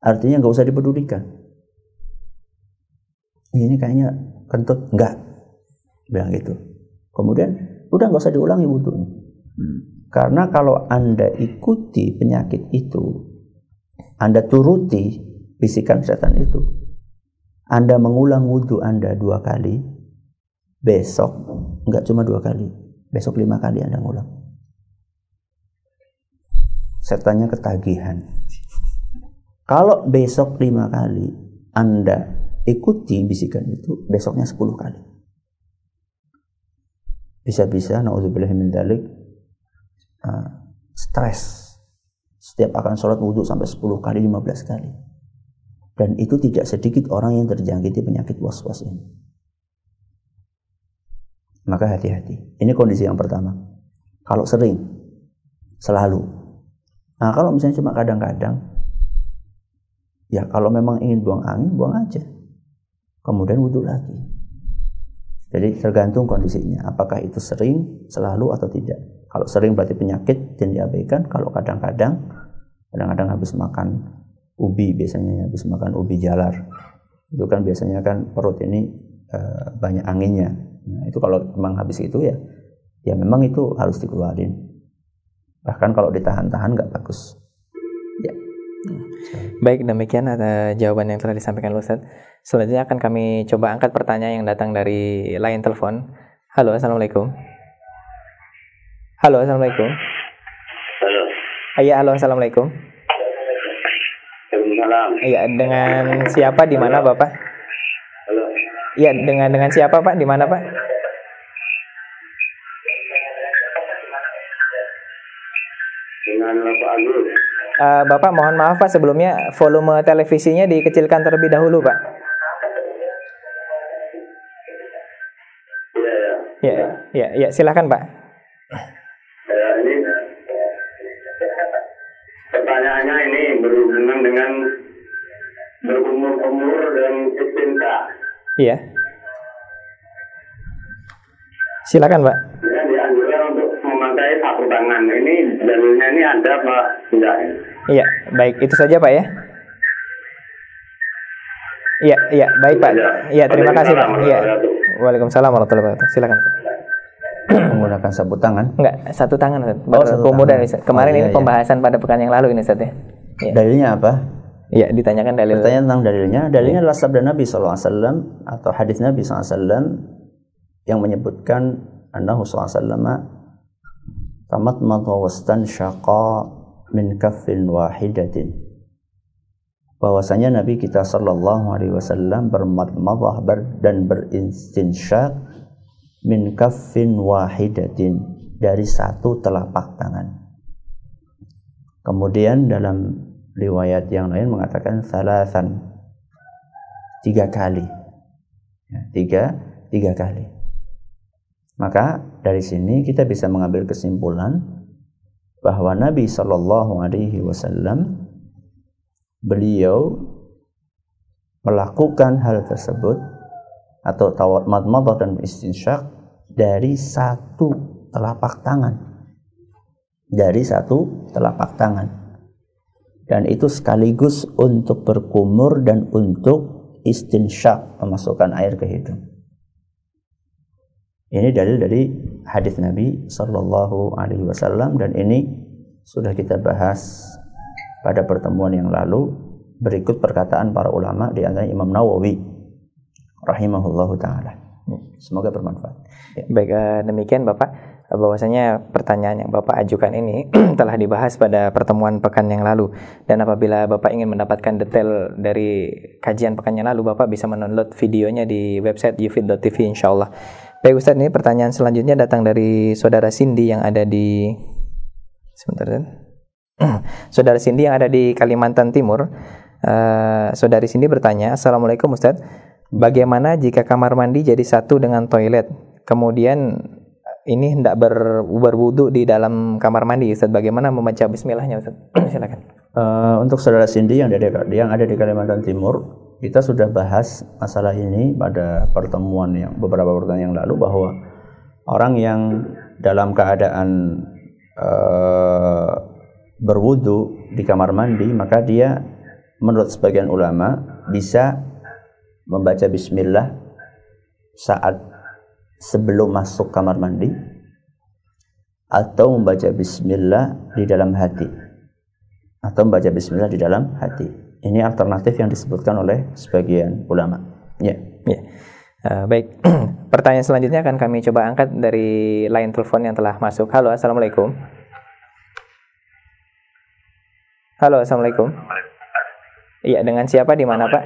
Artinya nggak usah dipedulikan. Ini kayaknya kentut enggak. Bilang gitu. Kemudian udah nggak usah diulangi wudhunya. Hmm. Karena kalau Anda ikuti penyakit itu, Anda turuti bisikan setan itu, Anda mengulang wudhu Anda dua kali, besok nggak cuma dua kali besok lima kali anda ngulang. Setannya ketagihan. Kalau besok lima kali anda ikuti bisikan itu besoknya sepuluh kali. Bisa-bisa naudzubillah min dalik uh, stres. Setiap akan sholat wudhu sampai 10 kali 15 kali. Dan itu tidak sedikit orang yang terjangkiti penyakit was-was ini maka hati-hati. Ini kondisi yang pertama. Kalau sering, selalu. Nah, kalau misalnya cuma kadang-kadang, ya kalau memang ingin buang angin, buang aja. Kemudian wudhu lagi. Jadi tergantung kondisinya. Apakah itu sering, selalu atau tidak. Kalau sering berarti penyakit dan diabaikan. Kalau kadang-kadang, kadang-kadang habis makan ubi biasanya habis makan ubi jalar. Itu kan biasanya kan perut ini e, banyak anginnya Nah, itu kalau memang habis itu ya, ya memang itu harus dikeluarin. Bahkan kalau ditahan-tahan nggak bagus. Ya. Baik, demikian ada jawaban yang telah disampaikan Ustaz. Selanjutnya akan kami coba angkat pertanyaan yang datang dari line telepon. Halo, Assalamualaikum. Halo, Assalamualaikum. Halo. Iya, halo, Assalamualaikum. Iya, dengan siapa di mana Bapak? Iya, dengan dengan siapa Pak? Di mana Pak? Uh, Bapak mohon maaf Pak sebelumnya volume televisinya dikecilkan terlebih dahulu Pak. Ya. Ya, ya, ya silakan Pak. Ya, ini pertanyaannya ini berhubungan dengan berumur-umur dan istinta. Iya. Silakan Pak. Ya, memakai satu tangan. Ini dalilnya ini ada apa tidak? Iya, baik itu saja Pak ya. Iya, iya, baik Pak. Iya, terima kasih Pak. Iya. Waalaikumsalam warahmatullahi wabarakatuh. Silakan. Menggunakan sapu tangan. Enggak, satu tangan. Oh, satu Berkemudian tangan. Ustaz. Kemarin Oh, iya, ini iya. pembahasan pada pekan yang lalu ini Ustaz ya. Iya. Dalilnya apa? Iya, ditanyakan dalil. Pertanyaan tentang dalilnya. Dalilnya adalah sabda Nabi SAW atau hadis Nabi SAW yang menyebutkan annahu SAW tamat wastan syaqa min kaffin wahidatin. Bahwasanya Nabi kita sallallahu alaihi wasallam bermadmadah ber- dan beristinsyak min kaffin wahidatin dari satu telapak tangan. Kemudian dalam riwayat yang lain mengatakan salasan tiga kali Ya, tiga tiga kali maka dari sini kita bisa mengambil kesimpulan bahwa Nabi Shallallahu Alaihi Wasallam beliau melakukan hal tersebut atau tawat madmadah dan istinsyak dari satu telapak tangan dari satu telapak tangan dan itu sekaligus untuk berkumur dan untuk istinsyak memasukkan air ke hidung. Ini dalil dari hadis Nabi Sallallahu Alaihi Wasallam dan ini sudah kita bahas pada pertemuan yang lalu. Berikut perkataan para ulama di antara Imam Nawawi rahimahullahu taala. Semoga bermanfaat. Ya. Baik, eh, demikian Bapak bahwasanya pertanyaan yang Bapak ajukan ini telah dibahas pada pertemuan pekan yang lalu dan apabila Bapak ingin mendapatkan detail dari kajian pekan yang lalu Bapak bisa mendownload videonya di website yufid.tv insyaallah. Baik Ustadz ini pertanyaan selanjutnya datang dari saudara Cindy yang ada di sebentar Ustaz. Saudara Cindy yang ada di Kalimantan Timur. Eh, saudari Cindy bertanya, Assalamualaikum Ustadz, bagaimana jika kamar mandi jadi satu dengan toilet? Kemudian ini hendak ber, berwudu di dalam kamar mandi Ustadz, bagaimana membaca bismillahnya Ustadz? Silakan. Eh, untuk saudara Cindy yang ada di, yang ada di Kalimantan Timur, kita sudah bahas masalah ini pada pertemuan yang beberapa pertemuan yang lalu bahwa orang yang dalam keadaan eh, berwudu di kamar mandi maka dia menurut sebagian ulama bisa membaca bismillah saat sebelum masuk kamar mandi atau membaca bismillah di dalam hati atau membaca bismillah di dalam hati. Ini alternatif yang disebutkan oleh sebagian ulama. Ya. Ya. Eh, baik, pertanyaan selanjutnya akan kami coba angkat dari line telepon yang telah masuk. Halo, assalamualaikum. Halo, assalamualaikum. Iya, dengan siapa di mana Pak?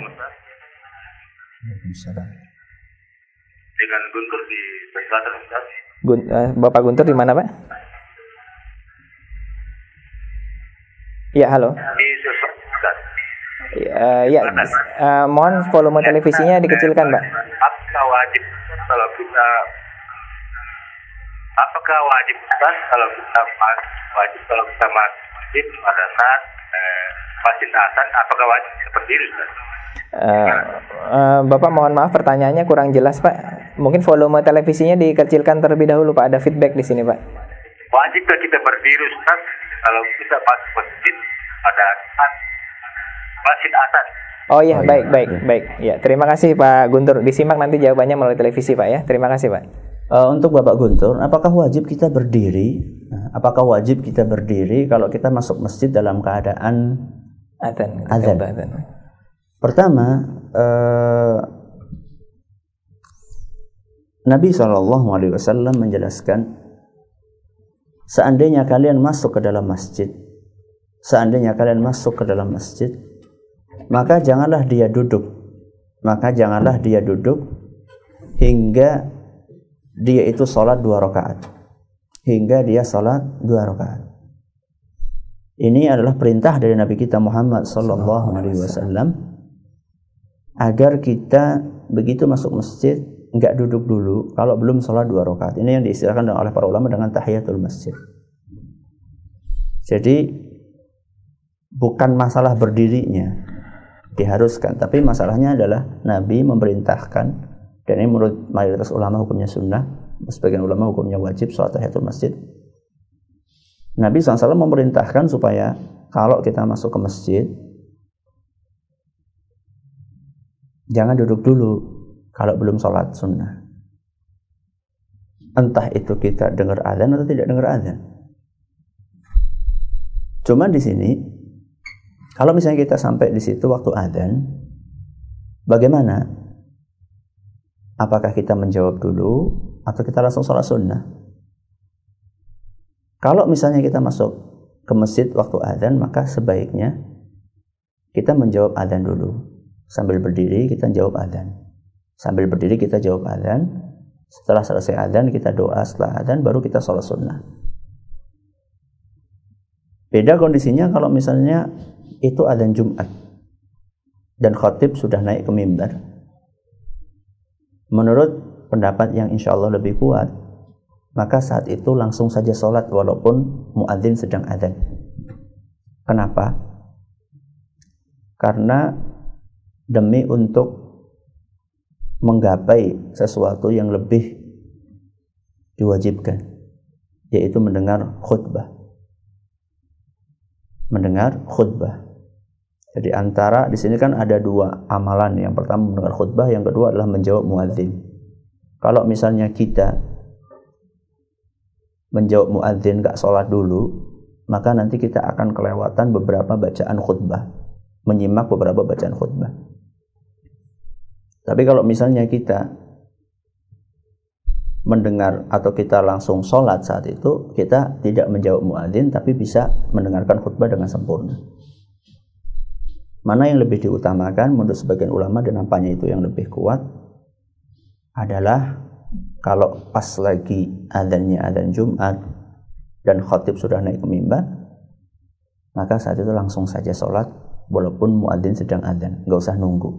Dengan Guntur di Selatan. Gun- eh, Bapak Guntur di mana Pak? Iya, halo. Di. Eh, ya, eh, mohon volume televisinya dikecilkan, Mbak. Apakah wajib kalau kita apakah wajib Ustaz kalau kita wajib kalau kita masjid pada saat eh, masjid asan apakah wajib seperti itu Ustaz? Eh, eh, Bapak mohon maaf pertanyaannya kurang jelas, Pak. Mungkin volume televisinya dikecilkan terlebih dahulu, Pak. Ada feedback di sini, Pak. Wajibkah kita berdiri Ustaz kalau kita masuk masjid pada masjid asan? Oh iya, Oh, iya. baik, baik, Iya. baik. Ya, terima kasih Pak Guntur. Disimak nanti jawabannya melalui televisi, Pak ya. Terima kasih, Pak. Eh, untuk Bapak Guntur, apakah wajib kita berdiri? Nah, apakah wajib kita berdiri kalau kita masuk masjid dalam keadaan. Adzan. Adzan. Pertama, eh, Nabi Shallallahu Alaihi Wasallam menjelaskan, seandainya kalian masuk ke dalam masjid, seandainya kalian masuk ke dalam masjid, maka janganlah dia duduk, maka janganlah dia duduk hingga dia itu sholat dua rakaat. Hingga dia sholat dua rakaat. Ini adalah perintah dari Nabi kita Muhammad Sallallahu Alaihi Wasallam agar kita begitu masuk masjid nggak duduk dulu kalau belum sholat dua rakaat. Ini yang diistilahkan oleh para ulama dengan tahiyatul masjid. Jadi bukan masalah berdirinya diharuskan. Tapi masalahnya adalah Nabi memerintahkan dan ini menurut mayoritas ulama hukumnya sunnah sebagian ulama hukumnya wajib sholat tahiyatul masjid. Nabi SAW memerintahkan supaya kalau kita masuk ke masjid jangan duduk dulu kalau belum sholat sunnah. Entah itu kita dengar azan atau tidak dengar azan. Cuma di sini kalau misalnya kita sampai di situ waktu adzan, bagaimana? Apakah kita menjawab dulu atau kita langsung sholat sunnah? Kalau misalnya kita masuk ke masjid waktu adzan, maka sebaiknya kita menjawab adzan dulu. Sambil berdiri kita jawab adzan. Sambil berdiri kita jawab adzan. Setelah selesai adzan kita doa setelah adzan baru kita sholat sunnah. Beda kondisinya kalau misalnya itu adzan Jumat dan khatib sudah naik ke mimbar. Menurut pendapat yang insya Allah lebih kuat, maka saat itu langsung saja sholat walaupun muadzin sedang adzan. Kenapa? Karena demi untuk menggapai sesuatu yang lebih diwajibkan, yaitu mendengar khutbah. Mendengar khutbah. Jadi antara di sini kan ada dua amalan. Yang pertama mendengar khutbah, yang kedua adalah menjawab muadzin. Kalau misalnya kita menjawab muadzin gak sholat dulu, maka nanti kita akan kelewatan beberapa bacaan khutbah, menyimak beberapa bacaan khutbah. Tapi kalau misalnya kita mendengar atau kita langsung sholat saat itu, kita tidak menjawab muadzin tapi bisa mendengarkan khutbah dengan sempurna. Mana yang lebih diutamakan menurut sebagian ulama dan nampaknya itu yang lebih kuat adalah kalau pas lagi adanya adzan Jumat dan khatib sudah naik ke mimbar maka saat itu langsung saja sholat walaupun muadzin sedang adzan nggak usah nunggu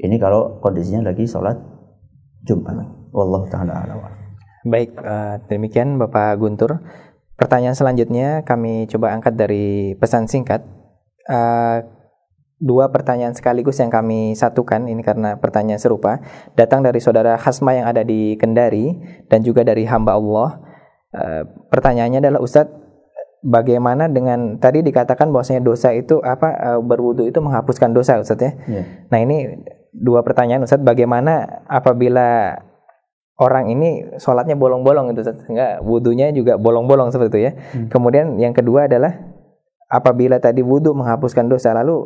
ini kalau kondisinya lagi sholat Jumat wallahu taala baik uh, demikian Bapak Guntur pertanyaan selanjutnya kami coba angkat dari pesan singkat uh, dua pertanyaan sekaligus yang kami satukan ini karena pertanyaan serupa datang dari saudara Hasma yang ada di Kendari dan juga dari hamba Allah. Uh, pertanyaannya adalah Ustadz bagaimana dengan tadi dikatakan bahwasanya dosa itu apa uh, berwudu itu menghapuskan dosa Ustadz ya. Yeah. Nah ini dua pertanyaan Ustadz bagaimana apabila orang ini sholatnya bolong-bolong itu sehingga wudhunya juga bolong-bolong seperti itu ya. Hmm. Kemudian yang kedua adalah apabila tadi wudhu menghapuskan dosa lalu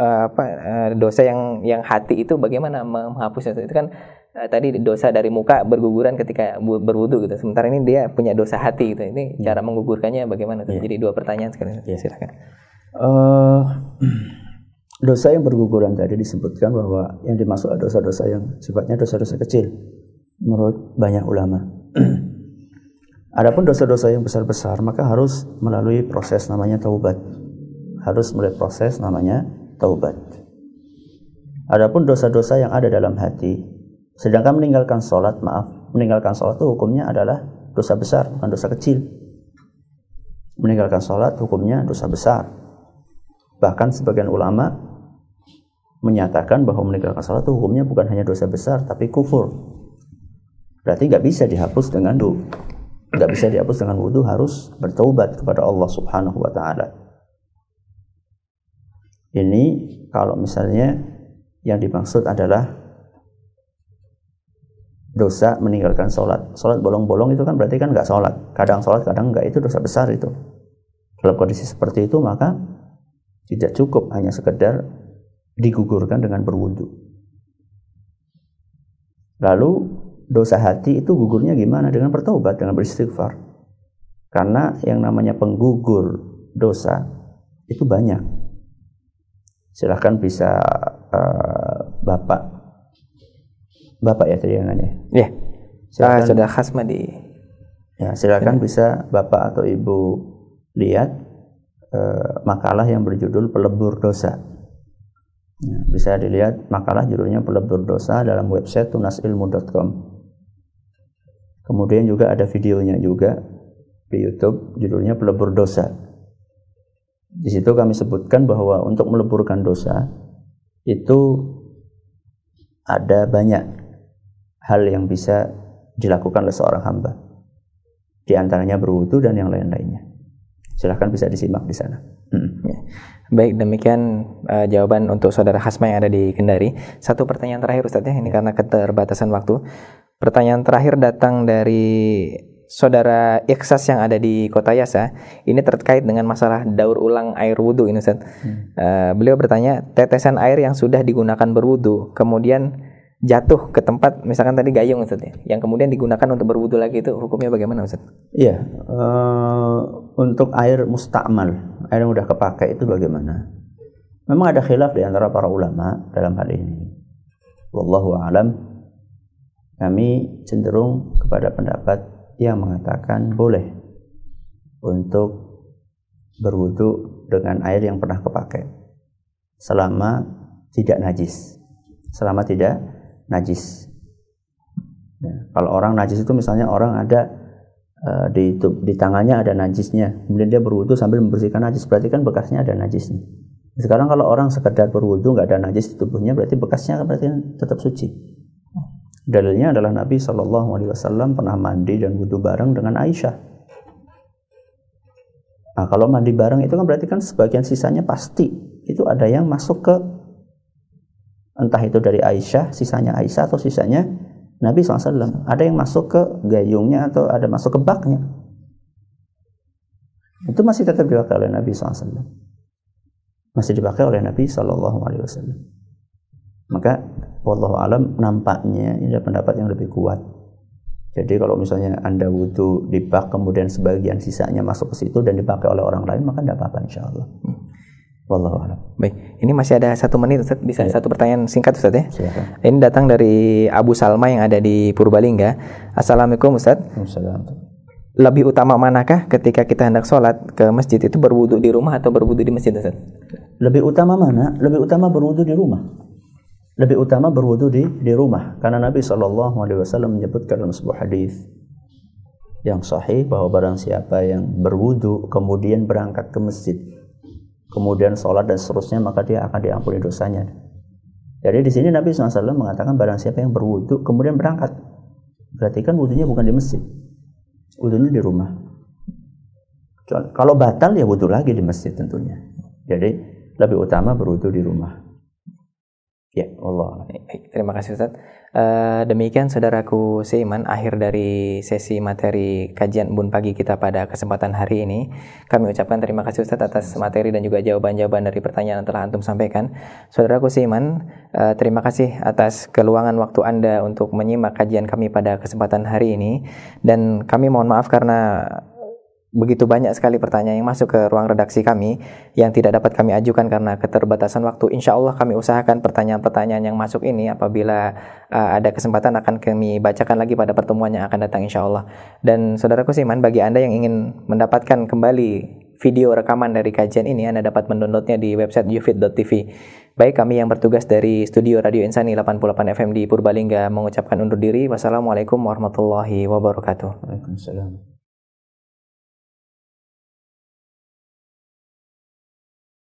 uh, apa uh, dosa yang yang hati itu bagaimana menghapusnya itu kan uh, tadi dosa dari muka berguguran ketika berwudhu gitu sementara ini dia punya dosa hati gitu ini ya. cara menggugurkannya bagaimana yeah. jadi dua pertanyaan sekali ya. silakan uh, dosa yang berguguran tadi disebutkan bahwa yang dimaksud dosa-dosa yang sifatnya dosa-dosa kecil menurut banyak ulama Adapun dosa-dosa yang besar-besar maka harus melalui proses namanya taubat. Harus melalui proses namanya taubat. Adapun dosa-dosa yang ada dalam hati, sedangkan meninggalkan sholat, maaf, meninggalkan sholat itu hukumnya adalah dosa besar, bukan dosa kecil. Meninggalkan sholat hukumnya dosa besar. Bahkan sebagian ulama menyatakan bahwa meninggalkan sholat itu hukumnya bukan hanya dosa besar, tapi kufur. Berarti nggak bisa dihapus dengan doa nggak bisa dihapus dengan wudhu harus bertaubat kepada Allah Subhanahu wa taala. Ini kalau misalnya yang dimaksud adalah dosa meninggalkan sholat. Sholat bolong-bolong itu kan berarti kan nggak sholat. Kadang sholat, kadang nggak. Itu dosa besar itu. Dalam kondisi seperti itu maka tidak cukup hanya sekedar digugurkan dengan berwudu. Lalu dosa hati itu gugurnya gimana? Dengan bertobat, dengan beristighfar. Karena yang namanya penggugur dosa itu banyak. Silahkan bisa uh, Bapak Bapak ya tadi yang nanya. Iya. Silakan. Ah, sudah khasma di Ya, silakan bisa Bapak atau Ibu lihat eh, makalah yang berjudul Pelebur Dosa. Ya, bisa dilihat makalah judulnya Pelebur Dosa dalam website tunasilmu.com. Kemudian juga ada videonya juga di YouTube judulnya Pelebur Dosa. Di situ kami sebutkan bahwa untuk meleburkan dosa itu ada banyak hal yang bisa dilakukan oleh seorang hamba. Di antaranya berwudu dan yang lain-lainnya. Silahkan bisa disimak di sana. Hmm. Ya. Baik, demikian uh, jawaban untuk saudara Hasma yang ada di Kendari. Satu pertanyaan terakhir Ustaz ya, ini karena keterbatasan waktu. Pertanyaan terakhir datang dari saudara Ikhsas yang ada di Kota Yasa. Ini terkait dengan masalah daur ulang air wudhu ini Ustaz. Hmm. Uh, beliau bertanya, tetesan air yang sudah digunakan berwudhu, kemudian jatuh ke tempat misalkan tadi gayung Ustaz ya, yang kemudian digunakan untuk berwudu lagi itu hukumnya bagaimana Ustaz? Iya, uh, untuk air mustakmal, air yang sudah kepakai itu bagaimana? Memang ada khilaf di antara para ulama dalam hal ini. Wallahu alam. Kami cenderung kepada pendapat yang mengatakan boleh untuk berwudu dengan air yang pernah kepakai selama tidak najis. Selama tidak najis. Ya, kalau orang najis itu misalnya orang ada uh, di di tangannya ada najisnya, kemudian dia berwudu sambil membersihkan najis, berarti kan bekasnya ada najisnya. Sekarang kalau orang sekedar berwudu nggak ada najis di tubuhnya, berarti bekasnya kan berarti tetap suci. Dalilnya adalah Nabi Shallallahu Alaihi Wasallam pernah mandi dan wudhu bareng dengan Aisyah. Nah, kalau mandi bareng itu kan berarti kan sebagian sisanya pasti itu ada yang masuk ke entah itu dari Aisyah, sisanya Aisyah atau sisanya Nabi SAW. Ada yang masuk ke gayungnya atau ada masuk ke baknya. Itu masih tetap dipakai oleh Nabi SAW. Masih dipakai oleh Nabi SAW. Maka, wallahu alam nampaknya ini ada pendapat yang lebih kuat. Jadi kalau misalnya anda wudhu di bak kemudian sebagian sisanya masuk ke situ dan dipakai oleh orang lain maka tidak apa-apa insya Allah. Hmm. Wallahu a'lam. Baik, ini masih ada satu menit Ustaz. Bisa ya. satu pertanyaan singkat Ustaz ya? Silakan. Ini datang dari Abu Salma yang ada di Purbalingga. Assalamualaikum Ustaz. Assalamualaikum. Lebih utama manakah ketika kita hendak sholat ke masjid itu berwudu di rumah atau berwudu di masjid Ustaz? Lebih utama mana? Lebih utama berwudu di rumah. Lebih utama berwudu di di rumah karena Nabi Shallallahu alaihi wasallam menyebutkan dalam sebuah hadis yang sahih bahwa barang siapa yang berwudu kemudian berangkat ke masjid kemudian sholat dan seterusnya maka dia akan diampuni dosanya. Jadi di sini Nabi SAW mengatakan barang siapa yang berwudu kemudian berangkat, berarti kan wudhunya bukan di masjid, wudhunya di rumah. Kalau batal ya wudhu lagi di masjid tentunya. Jadi lebih utama berwudhu di rumah. Ya, Allah. Baik, terima kasih Ustaz. Uh, demikian saudaraku seiman akhir dari sesi materi kajian Bun Pagi kita pada kesempatan hari ini. Kami ucapkan terima kasih Ustaz atas materi dan juga jawaban-jawaban dari pertanyaan yang telah antum sampaikan. Saudaraku seiman, uh, terima kasih atas keluangan waktu Anda untuk menyimak kajian kami pada kesempatan hari ini dan kami mohon maaf karena begitu banyak sekali pertanyaan yang masuk ke ruang redaksi kami yang tidak dapat kami ajukan karena keterbatasan waktu. Insya Allah kami usahakan pertanyaan-pertanyaan yang masuk ini apabila uh, ada kesempatan akan kami bacakan lagi pada pertemuan yang akan datang insya Allah. Dan saudaraku Siman, bagi Anda yang ingin mendapatkan kembali video rekaman dari kajian ini, Anda dapat mendownloadnya di website ufit.tv. Baik, kami yang bertugas dari studio Radio Insani 88 FM di Purbalingga mengucapkan undur diri. Wassalamualaikum warahmatullahi wabarakatuh. Waalaikumsalam.